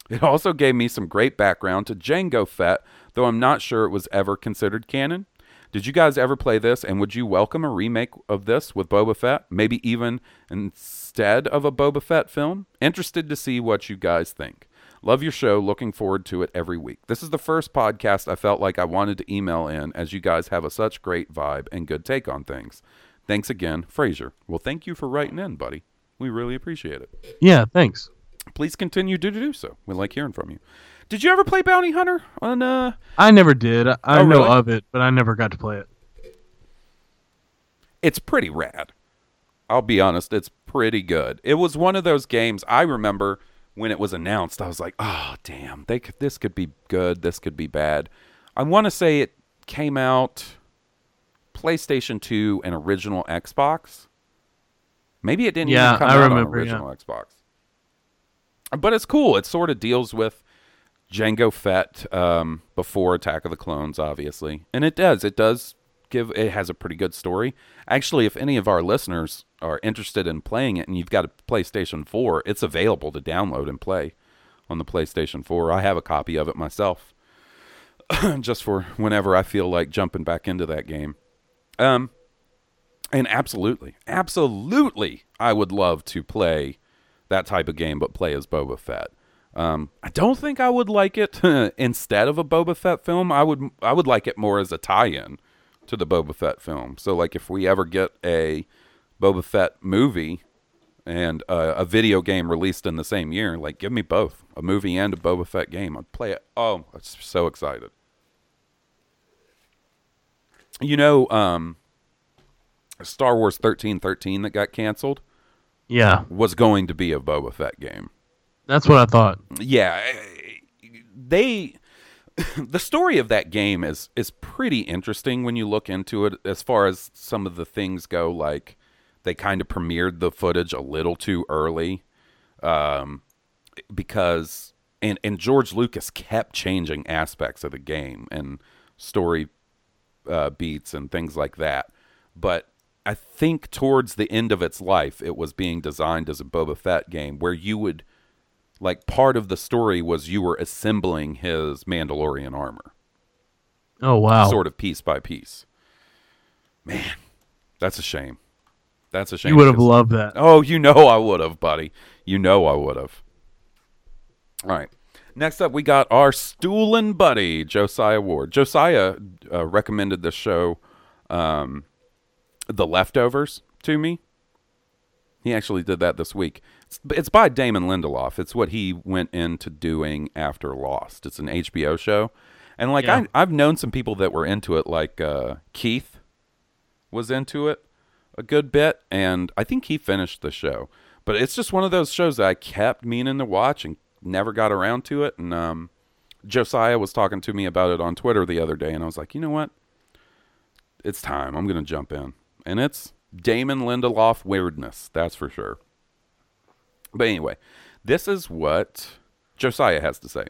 It also gave me some great background to Jango Fett, though I'm not sure it was ever considered canon. Did you guys ever play this, and would you welcome a remake of this with Boba Fett? Maybe even instead of a Boba Fett film? Interested to see what you guys think. Love your show. Looking forward to it every week. This is the first podcast I felt like I wanted to email in, as you guys have a such great vibe and good take on things. Thanks again, Frazier. Well, thank you for writing in, buddy. We really appreciate it. Yeah, thanks. Please continue to do so. We like hearing from you. Did you ever play Bounty Hunter on uh I never did. I, I Oh, know really? of it, but I never got to play it. it's pretty rad. I'll be honest, it's pretty good. It was one of those games I remember when it was announced. I was like, "Oh, damn! They could, this could be good. This could be bad." I want to say it came out PlayStation 2 and original Xbox. Maybe it didn't Yeah, even come I out remember, on yeah. original Xbox. But it's cool. It sort of deals with Jango Fett um, before Attack of the Clones, obviously, and it does. It does give. It has a pretty good story. Actually, if any of our listeners are interested in playing it, and you've got a PlayStation 4, it's available to download and play on the PlayStation 4. I have a copy of it myself, just for whenever I feel like jumping back into that game. Um, and absolutely, absolutely, I would love to play that type of game, but play as Boba Fett. Um, I don't think I would like it instead of a Boba Fett film. I would I would like it more as a tie-in to the Boba Fett film. So like if we ever get a Boba Fett movie and uh, a video game released in the same year, like give me both, a movie and a Boba Fett game. I'd play it. Oh, I'm so excited. You know, um, Star Wars thirteen thirteen that got canceled Yeah, was going to be a Boba Fett game. that's what I thought. Yeah, they the story of that game is is pretty interesting when you look into it as far as some of the things go like they kind of premiered the footage a little too early um because and and George Lucas kept changing aspects of the game and story uh, beats and things like that. But I think towards the end of its life, it was being designed as a Boba Fett game where you would, like, part of the story was you were assembling his Mandalorian armor, Oh wow, sort of piece by piece. Man, that's a shame. That's a shame. you would have loved that. Oh, you know I would have, buddy. You know I would have. All right. Next up, we got our stoolin' buddy, Josiah Ward. Josiah uh, recommended the show, um, The Leftovers, to me. He actually did that this week. It's, it's by Damon Lindelof. It's what he went into doing after Lost. It's an HBO show. And, like, Yeah. I, I've known some people that were into it, like uh, Keith was into it a good bit, and I think he finished the show. But it's just one of those shows that I kept meaning to watch and never got around to it. And um, Josiah was talking to me about it on Twitter the other day, and I was like, you know what? It's time. I'm going to jump in. And it's Damon Lindelof weirdness, that's for sure. But anyway, this is what Josiah has to say.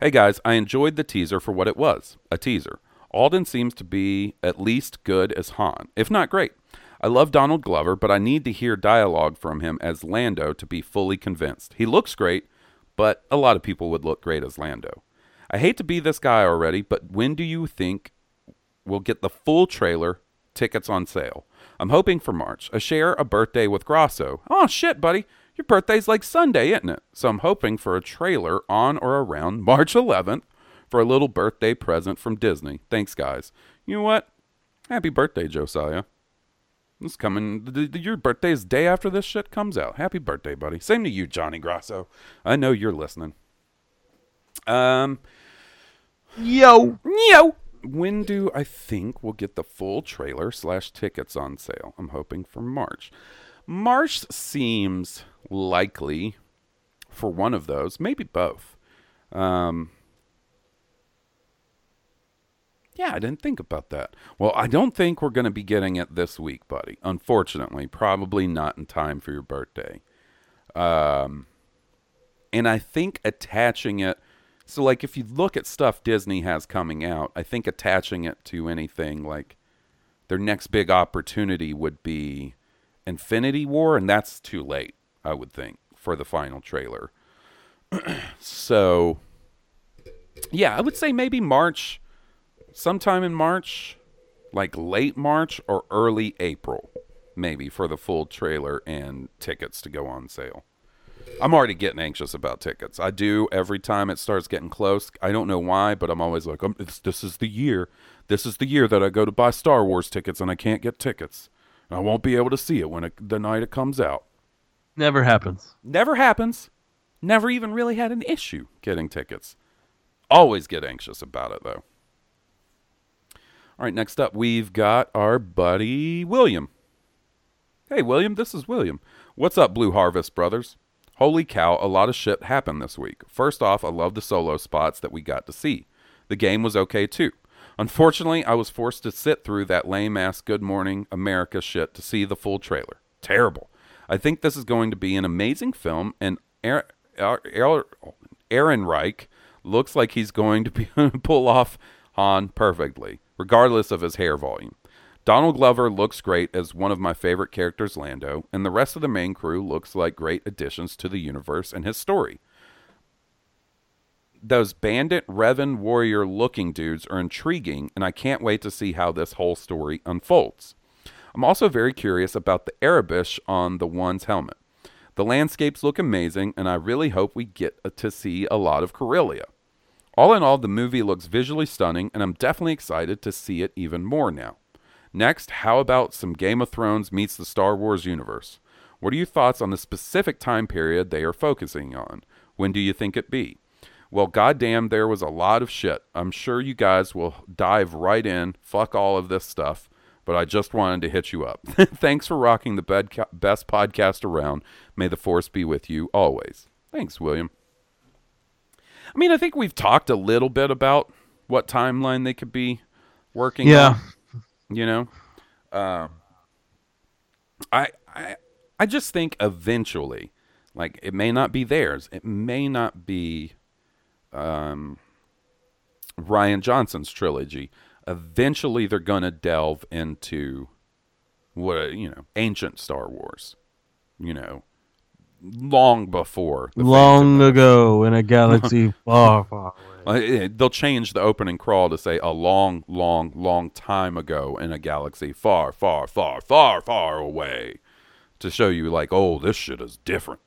Hey guys, I enjoyed the teaser for what it was a teaser. Alden seems to be at least good as Han, if not great. I love Donald Glover, but I need to hear dialogue from him as Lando to be fully convinced. He looks great, but a lot of people would look great as Lando. I hate to be this guy already, but when do you think we'll get the full trailer, tickets on sale? I'm hoping for March. A share a birthday with Grosso. Oh shit, buddy. Your birthday's like Sunday, isn't it? So I'm hoping for a trailer on or around March 11th for a little birthday present from Disney. Thanks, guys. You know what? Happy birthday, Josiah. This coming. th- th- Your birthday is day after this shit comes out. Happy birthday, buddy. Same to you, Johnny Grasso. I know you're listening. Um, Yo. yo. When do I think we'll get the full trailer slash tickets on sale? I'm hoping for March. March seems likely for one of those, maybe both. Um, yeah, I didn't think about that. Well, I don't think we're going to be getting it this week, buddy. Unfortunately, probably not in time for your birthday. Um, and I think attaching it so like if you look at stuff Disney has coming out, I think attaching it to anything like their next big opportunity would be Infinity War and that's too late, I would think, for the final trailer. so yeah, I would say maybe March sometime in March, like late March or early April, maybe for the full trailer and tickets to go on sale. I'm already getting anxious about tickets. I do every time it starts getting close. I don't know why, but I'm always like, um, this is the year. This is the year that I go to buy Star Wars tickets and I can't get tickets. And I won't be able to see it when it, the night it comes out. Never happens. Never happens. Never even really had an issue getting tickets. Always get anxious about it though. All right, next up we've got our buddy William. Hey William, this is William. What's up, Blue Harvest brothers? Holy cow, a lot of shit happened this week. First off, I love the solo spots that we got to see. The game was okay too. Unfortunately, I was forced to sit through that lame ass Good Morning America shit to see the full trailer. Terrible. I think this is going to be an amazing film, and Aaron, Reich looks like he's going to be pull off Han perfectly, regardless of his hair volume. Donald Glover looks great as one of my favorite characters, Lando, and the rest of the main crew looks like great additions to the universe and his story. Those bandit, Revan warrior looking dudes are intriguing, and I can't wait to see how this whole story unfolds. I'm also very curious about the Aurebesh on the one's helmet. The landscapes look amazing, and I really hope we get to see a lot of Corellia. All in all, the movie looks visually stunning, and I'm definitely excited to see it even more now. Next, how about some Game of Thrones meets the Star Wars universe? What are your thoughts on the specific time period they are focusing on? When do you think it be? Well, goddamn, there was a lot of shit. I'm sure you guys will dive right in. Fuck all of this stuff. But I just wanted to hit you up. Thanks for rocking the bed best podcast around. May the force be with you always. Thanks, William. I mean, I think we've talked a little bit about what timeline they could be working Yeah. on you know um I, I i just think eventually like it may not be theirs it may not be um rian johnson's trilogy eventually they're gonna delve into what you know ancient star wars you know long before Long ago in a galaxy far, far away. Uh, They'll change the opening crawl to say a long, long, long time ago in a galaxy far, far, far, far, far away to show you, like, oh, this shit is different.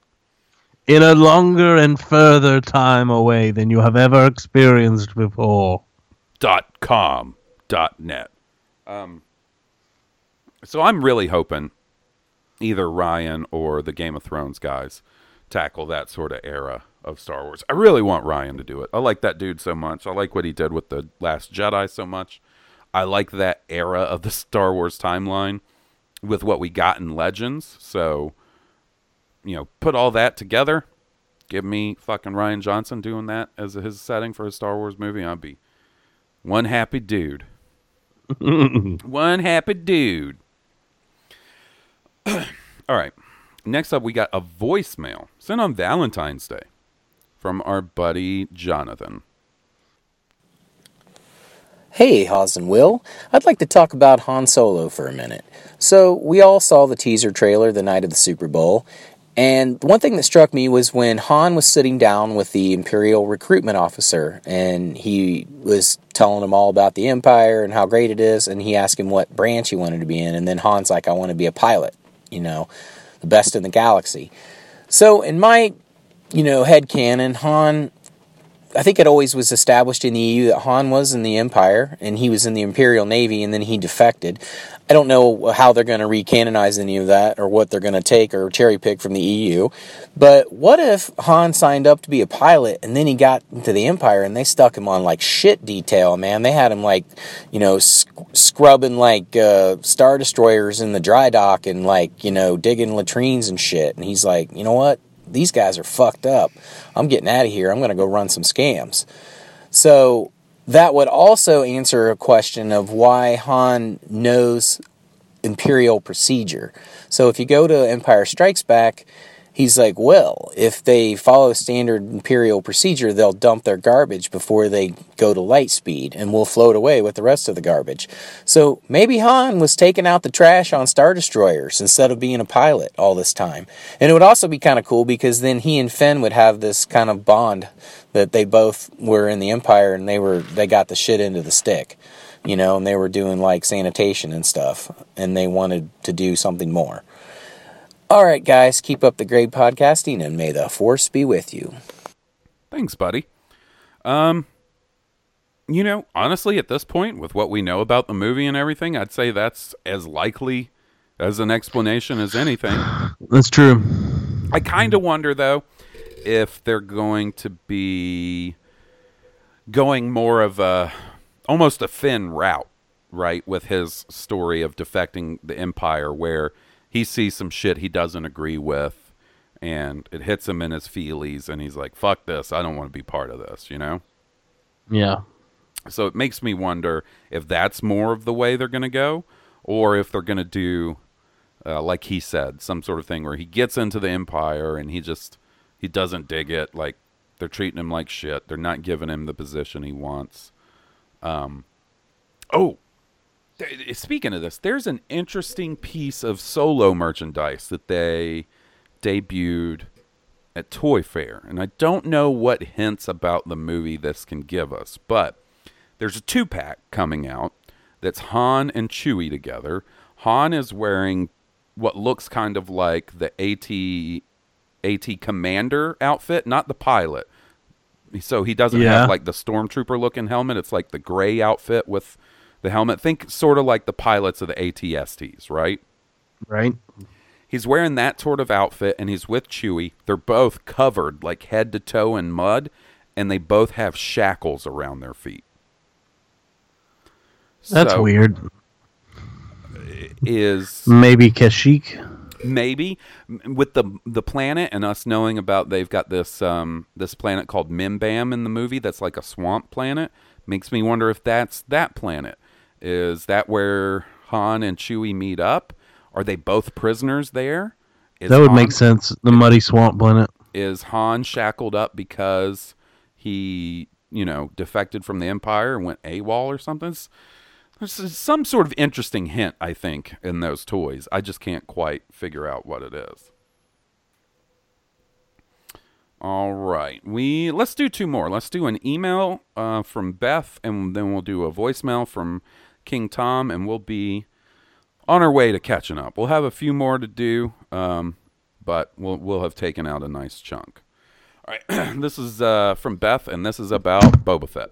In a longer and further time away than you have ever experienced before. Dot com dot net. Um, so I'm really hoping either Rian or the Game of Thrones guys tackle that sort of era of Star Wars. I really want Rian to do it. I like that dude so much. I like what he did with the Last Jedi so much. I like that era of the Star Wars timeline with what we got in Legends. So, you know, put all that together. Give me fucking Rian Johnson doing that as his setting for a Star Wars movie. I'd be one happy dude. one happy dude. All right. next up, we got a voicemail sent on Valentine's Day from our buddy Jonathan. Hey, Haas and Will. I'd like to talk about Han Solo for a minute. So, we all saw the teaser trailer the night of the Super Bowl, and one thing that struck me was when Han was sitting down with the Imperial recruitment officer, and he was telling him all about the Empire and how great it is, and he asked him what branch he wanted to be in, and then Han's like, I want to be a pilot, you know, the best in the galaxy. So, in my, you know, head canon, Han I think it always was established in the EU that Han was in the Empire and he was in the Imperial Navy and then he defected. I don't know how they're going to recanonize any of that or what they're going to take or cherry pick from the EU. But what if Han signed up to be a pilot and then he got into the Empire and they stuck him on like shit detail, man? They had him like, you know, sc- scrubbing like uh, Star Destroyers in the dry dock and like, you know, digging latrines and shit. And he's like, you know what? These guys are fucked up. I'm getting out of here. I'm going to go run some scams. So that would also answer a question of why Han knows imperial procedure. So if you go to Empire Strikes Back, he's like, well, if they follow standard imperial procedure, they'll dump their garbage before they go to light speed, and we'll float away with the rest of the garbage. So maybe Han was taking out the trash on Star Destroyers instead of being a pilot all this time. And it would also be kind of cool because then he and Finn would have this kind of bond that they both were in the Empire and they were they got the shit into the stick. You know, and they were doing like sanitation and stuff, and they wanted to do something more. All right, guys, keep up the great podcasting and may the force be with you. Thanks, buddy. Um, you know, honestly, at this point, with what we know about the movie and everything, I'd say that's as likely as an explanation as anything. That's true. I kind of wonder, though, if they're going to be going more of a almost a Finn route, right, with his story of defecting the Empire, where he sees some shit he doesn't agree with, and it hits him in his feelies, and he's like, "Fuck this! I don't want to be part of this," you know. Yeah. So it makes me wonder if that's more of the way they're going to go, or if they're going to do, uh, like he said, some sort of thing where he gets into the empire and he just he doesn't dig it. Like they're treating him like shit. They're not giving him the position he wants. Um. Oh, speaking of this, there's an interesting piece of solo merchandise that they debuted at Toy Fair, and I don't know what hints about the movie this can give us, but there's a two pack coming out that's Han and Chewie together. Han is wearing what looks kind of like the AT AT commander outfit, not the pilot. So he doesn't Yeah. have like the stormtrooper looking helmet. It's like the gray outfit with the helmet. Think sort of like the pilots of the ATSTs, right? Right. He's wearing that sort of outfit and he's with Chewie. They're both covered like head to toe in mud and they both have shackles around their feet. That's So, weird. Is Maybe Kashyyyk. maybe with the the planet and us knowing about they've got this um this planet called Mimban in the movie that's like a swamp planet makes me wonder if that's that planet. Is that where Han and Chewie meet up? Are they both prisoners there? Is That would Han- make sense. The muddy swamp planet. is Han shackled up because he, you know, defected from the Empire and went AWOL or something? There's some sort of interesting hint, I think, in those toys. I just can't quite figure out what it is. All right, we let's do two more. Let's do an email uh, from Beth, and then we'll do a voicemail from King Tom, and we'll be on our way to catching up. We'll have a few more to do, um, but we'll we'll have taken out a nice chunk. All right, this is uh, from Beth, and this is about Boba Fett.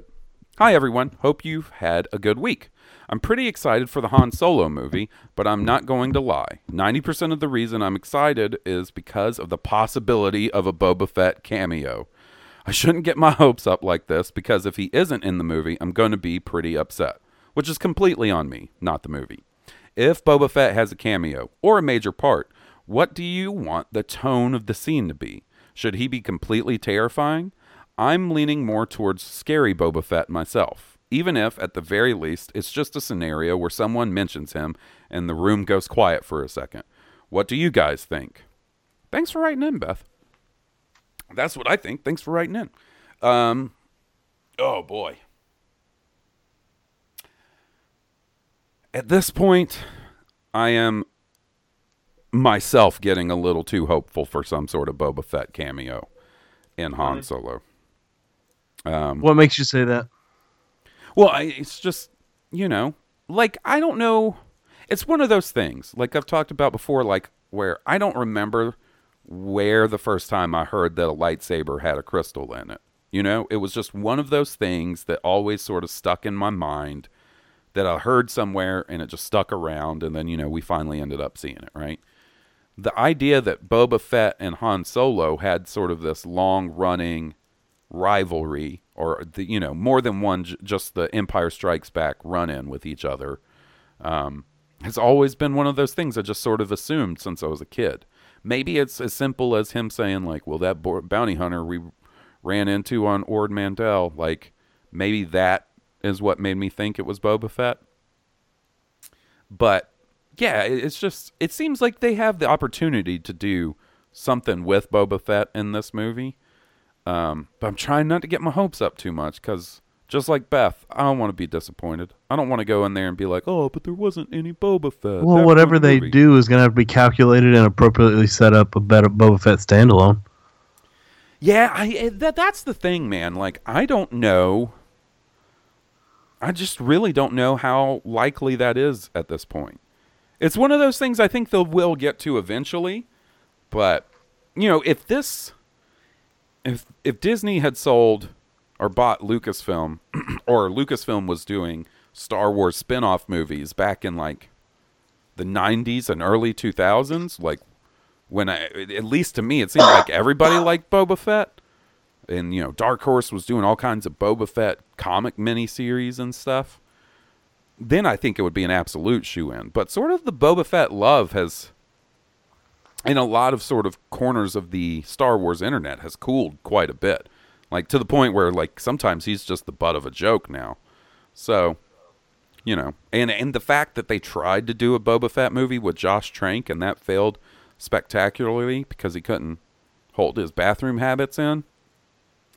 Hi everyone, hope you've had a good week. I'm pretty excited for the Han Solo movie, but I'm not going to lie. 90% of the reason I'm excited is because of the possibility of a Boba Fett cameo. I shouldn't get my hopes up like this because if he isn't in the movie, I'm going to be pretty upset, which is completely on me, not the movie. If Boba Fett has a cameo or a major part, what do you want the tone of the scene to be? Should he be completely terrifying? I'm leaning more towards scary Boba Fett myself, even if, at the very least, it's just a scenario where someone mentions him and the room goes quiet for a second. What do you guys think? Thanks for writing in, Beth. That's what I think. Thanks for writing in. Um, oh boy. At this point, I am myself getting a little too hopeful for some sort of Boba Fett cameo in Han Solo. Um, What makes you say that? Well, I, it's just, you know, like, I don't know. It's one of those things, like I've talked about before, like, where I don't remember where the first time I heard that a lightsaber had a crystal in it. You know, it was just one of those things that always sort of stuck in my mind that I heard somewhere and it just stuck around. And then, you know, we finally ended up seeing it, right? The idea that Boba Fett and Han Solo had sort of this long running rivalry or the you know more than one j- just the empire strikes back run in with each other um, has always been one of those things i just sort of assumed since i was a kid maybe it's as simple as him saying like well that bo- bounty hunter we ran into on ord mantell like maybe that is what made me think it was boba fett but yeah it's just it seems like they have the opportunity to do something with boba fett in this movie um, but I'm trying not to get my hopes up too much because just like Beth, I don't want to be disappointed. I don't want to go in there and be like, oh, but there wasn't any Boba Fett. Well, That whatever they movie." do is going to have to be calculated and appropriately set up a better Boba Fett standalone. Yeah, I, that that's the thing, man. Like, I don't know. I just really don't know how likely that is at this point. It's one of those things I think they will get to eventually, but you know, if this, if if Disney had sold or bought Lucasfilm, or Lucasfilm was doing Star Wars spin-off movies back in like the 90s and early 2000s, like when I, at least to me, it seemed like everybody liked Boba Fett. And, you know, Dark Horse was doing all kinds of Boba Fett comic miniseries and stuff. Then I think it would be an absolute shoe in. But sort of the Boba Fett love has, in a lot of sort of corners of the Star Wars internet, has cooled quite a bit. Like to the point where, like, sometimes he's just the butt of a joke now. So, you know, and and the fact that they tried to do a Boba Fett movie with Josh Trank and that failed spectacularly because he couldn't hold his bathroom habits in.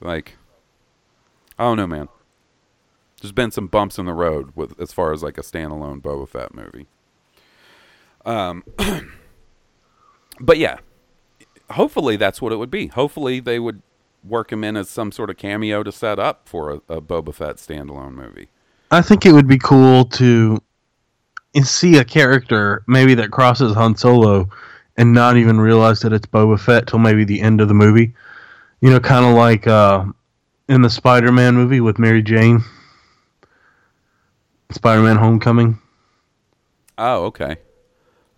Like, I don't know, man. There's been some bumps in the road with as far as like a standalone Boba Fett movie. Um, but yeah, hopefully that's what it would be. Hopefully they would work him in as some sort of cameo to set up for a, a Boba Fett standalone movie. I think it would be cool to see a character maybe that crosses Han Solo and not even realize that it's Boba Fett till maybe the end of the movie. You know, kind of like uh, in the Spider-Man movie with Mary Jane, Spider-Man: Homecoming. Oh, okay.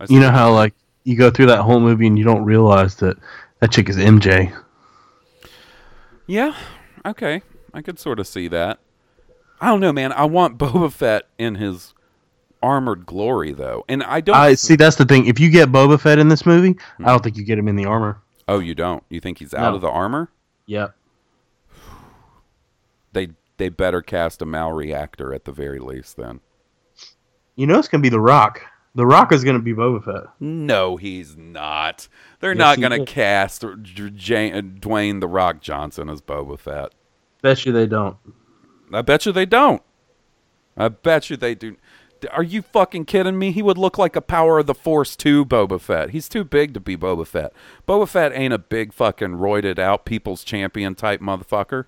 You know how like you go through that whole movie and you don't realize that that chick is MJ. Yeah. Okay. I could sort of see that. I don't know, man. I want Boba Fett in his armored glory, though, and I don't. I see. That's the thing. If you get Boba Fett in this movie, I don't think you get him in the armor. oh, you don't? You think he's out No. of the armor? Yep. They they better cast a Maori actor at the very least. Then. You know it's gonna be The Rock. The Rock is gonna be Boba Fett. No, he's not. They're Yes, not going to is. cast J- J- Dwayne the Rock Johnson as Boba Fett. Bet you they don't. I bet you they don't. I bet you they do. Are you fucking kidding me? He would look like a Power of the Force 2 Boba Fett. He's too big to be Boba Fett. Boba Fett ain't a big fucking roided out people's champion type motherfucker.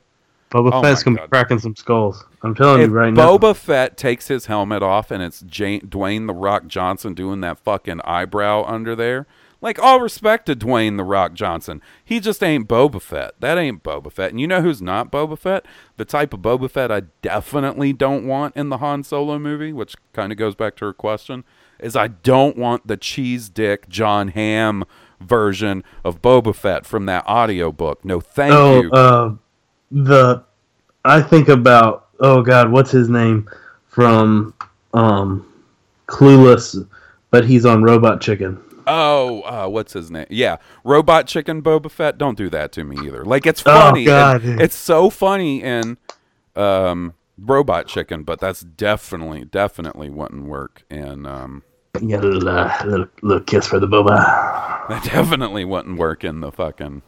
Boba Oh Fett's gonna be cracking some skulls. I'm telling If you right now. Boba Fett takes his helmet off and it's J- Dwayne the Rock Johnson doing that fucking eyebrow under there, like all respect to Dwayne the Rock Johnson, he just ain't Boba Fett. That ain't Boba Fett. And you know who's not Boba Fett? The type of Boba Fett I definitely don't want in the Han Solo movie, which kind of goes back to her question, is I don't want the cheese dick Jon Hamm version of Boba Fett from that audiobook. No, thank oh, you. uh, the I think about oh god, what's his name from um, Clueless, but he's on Robot Chicken. Oh, uh, what's his name? Yeah, Robot Chicken Boba Fett. Don't do that to me either. Like it's funny. Oh, funny. God. and it's so funny in um, Robot Chicken, but that's definitely, definitely wouldn't work in um, You got a little, uh, little, little kiss for the boba. That definitely wouldn't work in the fucking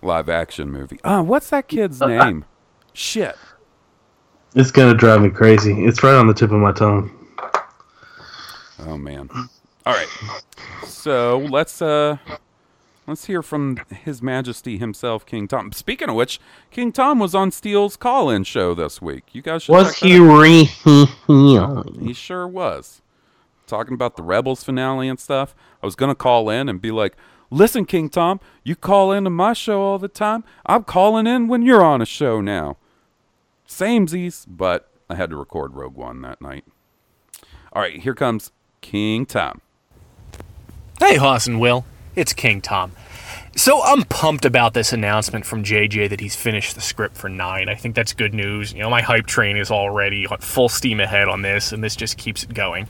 live action movie. Uh, what's that kid's name? Shit. It's gonna drive me crazy. It's right on the tip of my tongue. Oh man. All right. So let's uh let's hear from His Majesty himself, King Tom. Speaking of which, King Tom was on Steele's call-in show this week. You guys should Was he re? He sure was. Talking about the Rebels finale and stuff. I was gonna call in and be like, "Listen, King Tom, you call into my show all the time. I'm calling in when you're on a show now." Samesies, but I had to record Rogue One that night. All right, here comes King Tom. Hey, Hoss and Will. It's King Tom. So I'm pumped about this announcement from JJ that he's finished the script for nine. I think that's good news. You know, my hype train is already full steam ahead on this, and this just keeps it going.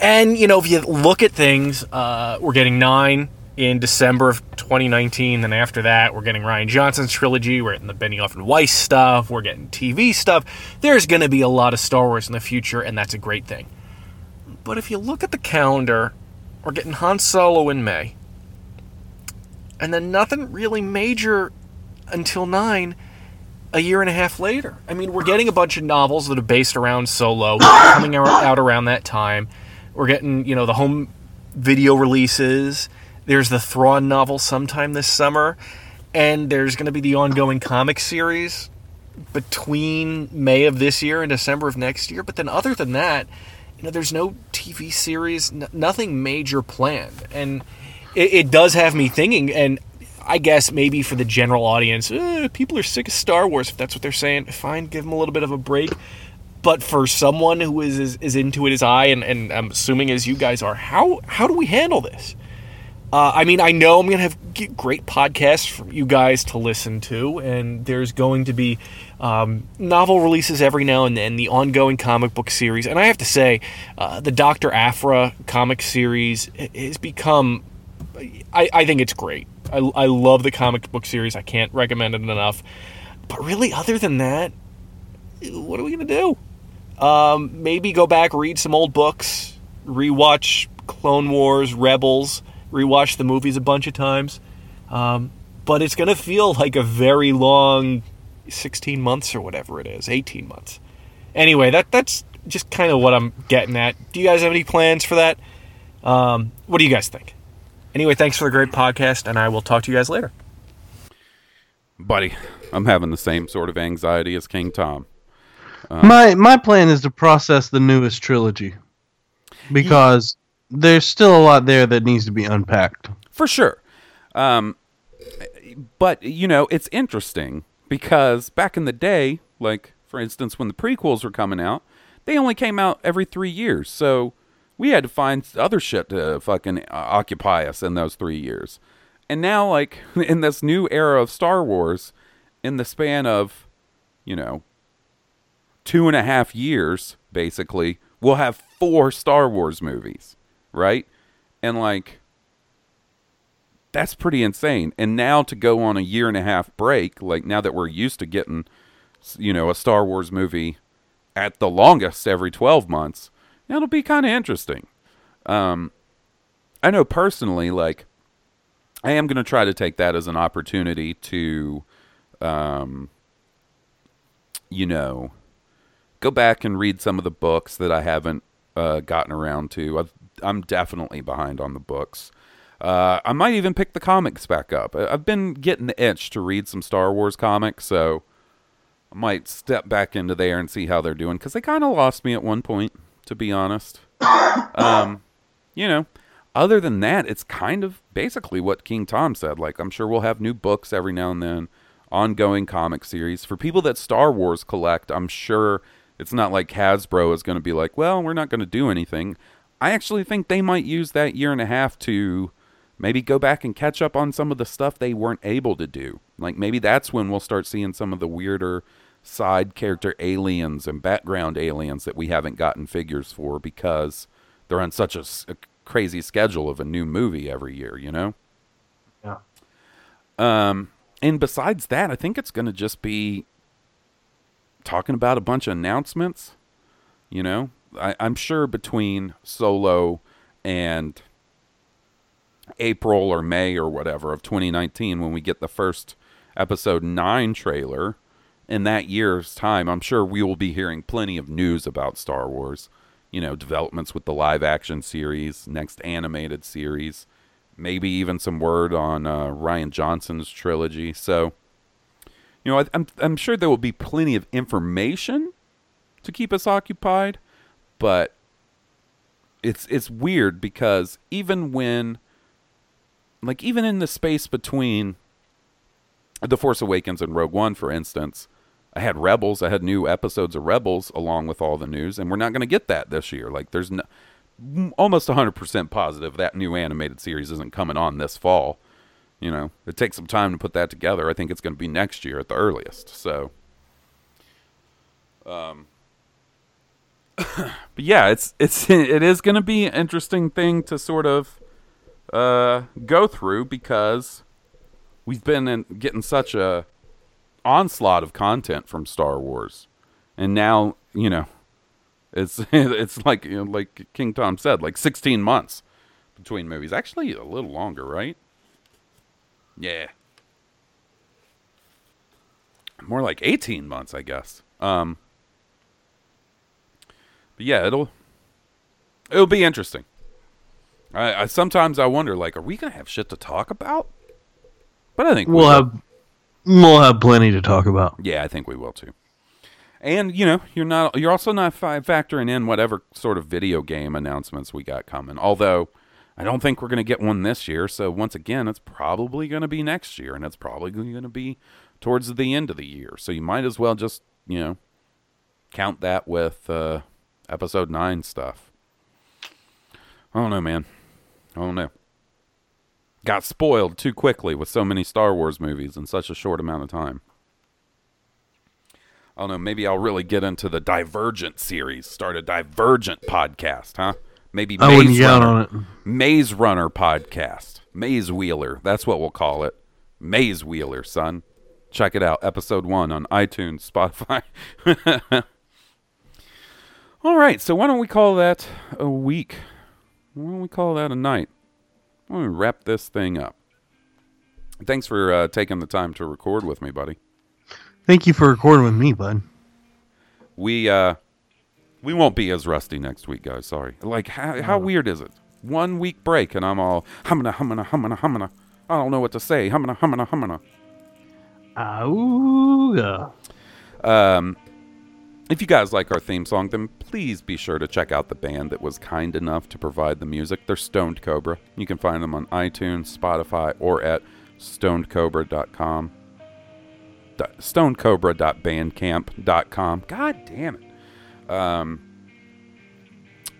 And you know, if you look at things, uh, we're getting nine in December of 2019. Then after that, we're getting Rian Johnson's trilogy. We're getting the Benioff and Weiss stuff. We're getting TV stuff. There's going to be a lot of Star Wars in the future, and that's a great thing. But if you look at the calendar, we're getting Han Solo in May. And then nothing really major until 9 a year and a half later. I mean, we're getting a bunch of novels that are based around Solo coming out around that time. We're getting, you know, the home video releases. There's the Thrawn novel sometime this summer. And there's going to be the ongoing comic series between May of this year and December of next year. But then, other than that, you know, there's no TV series, n- nothing major planned, and it, it does have me thinking. And I guess maybe for the general audience, eh, people are sick of Star Wars. If that's what they're saying, fine, give them a little bit of a break. But for someone who is as, as into it as I, and, and I'm assuming as you guys are, how how do we handle this? Uh, I mean, I know I'm going to have great podcasts for you guys to listen to, and there's going to be um, novel releases every now and then, the ongoing comic book series. And I have to say, uh, the Dr. Aphra comic series has become, I, I think it's great. I, I love the comic book series. I can't recommend it enough. But really, other than that, what are we going to do? Um, maybe go back, read some old books, rewatch Clone Wars, Rebels, rewatch the movies a bunch of times. Um, but it's going to feel like a very long 16 months or whatever it is, 18 months. Anyway, that that's just kind of what I'm getting at. Do you guys have any plans for that? Um, what do you guys think? Anyway, thanks for the great podcast, and I will talk to you guys later. Buddy, I'm having the same sort of anxiety as King Tom. my my plan is to process the newest trilogy because there's still a lot there that needs to be unpacked. For sure. Um, but, you know, it's interesting because back in the day, like, for instance, when the prequels were coming out, they only came out every three years. So we had to find other shit to fucking uh, occupy us in those three years. And now, like, in this new era of Star Wars, in the span of, you know, two and a half years, basically, we'll have four Star Wars movies, right? And like, that's pretty insane. And now to go on a year and a half break, like now that we're used to getting, you know, a Star Wars movie at the longest every 12 months, it'll be kind of interesting. Um, I know personally, like, I am going to try to take that as an opportunity to, um, you know, go back and read some of the books that I haven't uh, gotten around to. I've, I'm definitely behind on the books. Uh, I might even pick the comics back up. I've been getting the itch to read some Star Wars comics, so I might step back into there and see how they're doing because they kind of lost me at one point, to be honest. um, you know, other than that, it's kind of basically what King Tom said. Like, I'm sure we'll have new books every now and then, ongoing comic series. For people that Star Wars collect, I'm sure it's not like Hasbro is going to be like, well, we're not going to do anything. I actually think they might use that year and a half to maybe go back and catch up on some of the stuff they weren't able to do. Like, maybe that's when we'll start seeing some of the weirder side character aliens and background aliens that we haven't gotten figures for because they're on such a crazy schedule of a new movie every year, you know? Yeah. Um, and besides that, I think it's going to just be talking about a bunch of announcements. You know, I, I'm sure between Solo and April or May or whatever of 2019 when we get the first episode 9 trailer in that year's time, I'm sure we will be hearing plenty of news about Star Wars. You know, developments with the live action series, next animated series, maybe even some word on uh, Rian Johnson's trilogy. So, you know, I, I'm I'm sure there will be plenty of information to keep us occupied, but it's it's weird because even when like even in the space between The Force Awakens and Rogue One, for instance, I had Rebels, I had new episodes of Rebels along with all the news, and we're not going to get that this year. Like there's no, almost 100% positive that new animated series isn't coming on this fall. You know, it takes some time to put that together. I think it's going to be next year at the earliest. So, um, but yeah, it's it's it is going to be an interesting thing to sort of uh, go through because we've been in, getting such a onslaught of content from Star Wars, and now you know it's it's like you know, like King Tom said, like 16 months between movies. Actually, a little longer, right? Yeah, more like 18 months, I guess. Um, but yeah, it'll it'll be interesting. I, I sometimes I wonder, like, are we gonna have shit to talk about? But I think We'll we have we'll have plenty to talk about. Yeah, I think we will too. And you know, you're not you're also not factoring in whatever sort of video game announcements we got coming. Although I don't think we're going to get one this year, so once again, it's probably going to be next year and it's probably going to be towards the end of the year. So you might as well just, you know, count that with uh episode 9 stuff. I don't know, man. I don't know. Got spoiled too quickly with so many Star Wars movies in such a short amount of time. I don't know. Maybe I'll really get into the Divergent series. Start a Divergent podcast, huh? Maybe I Maze Runner, on it. Maze Runner podcast. Maze Wheeler. That's what we'll call it. Maze Wheeler, son. Check it out. Episode one on iTunes, Spotify. All right. So why don't we call that a week? Why don't we call that a night? Why don't we wrap this thing up? Thanks for uh, taking the time to record with me, buddy. Thank you for recording with me, bud. we uh we won't be as rusty next week guys sorry like how, how weird is it one week break and i'm all humana humana humana humana i don't know what to say humana humana humana Auga. um if you guys like our theme song then please be sure to check out the band that was kind enough to provide the music they're stoned cobra you can find them on itunes spotify or at stonedcobra.com stonedcobra.bandcamp.com god damn it Um,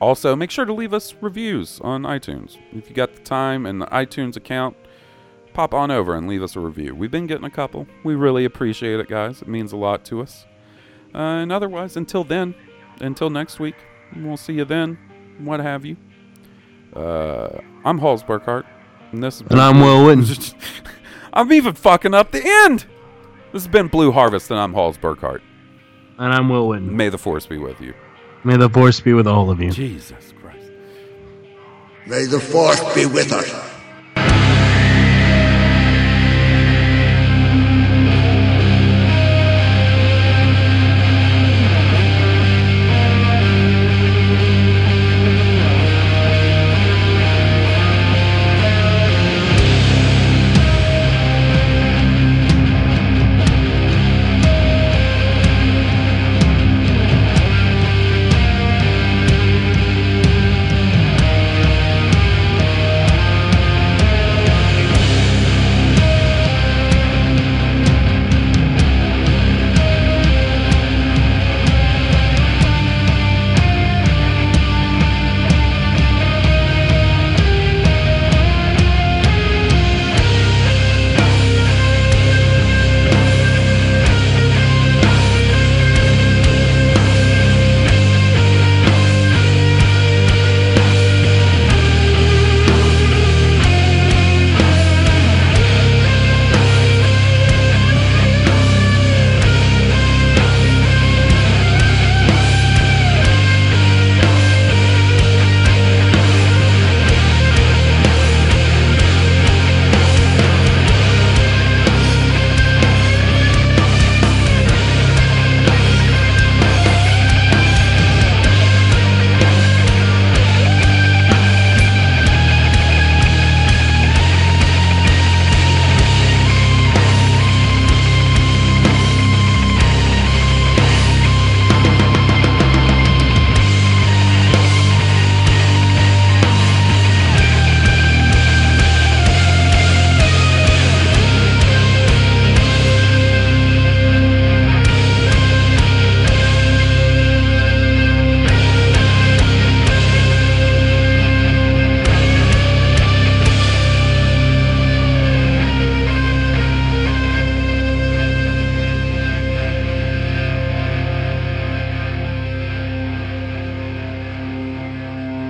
also, make sure to leave us reviews on iTunes. If you got the time and the iTunes account, pop on over and leave us a review. We've been getting a couple. We really appreciate it, guys. It means a lot to us. Uh, and otherwise, until then, until next week, we'll see you then. What have you? Uh, I'm Halls Burkhart, and this has And I'm Will Witten. I'm even fucking up the end. This has been Blue Harvest, and I'm Halls Burkhart. And I'm Will Witten. May the force be with you. May the force be with all of you. Jesus Christ. May the force be with us.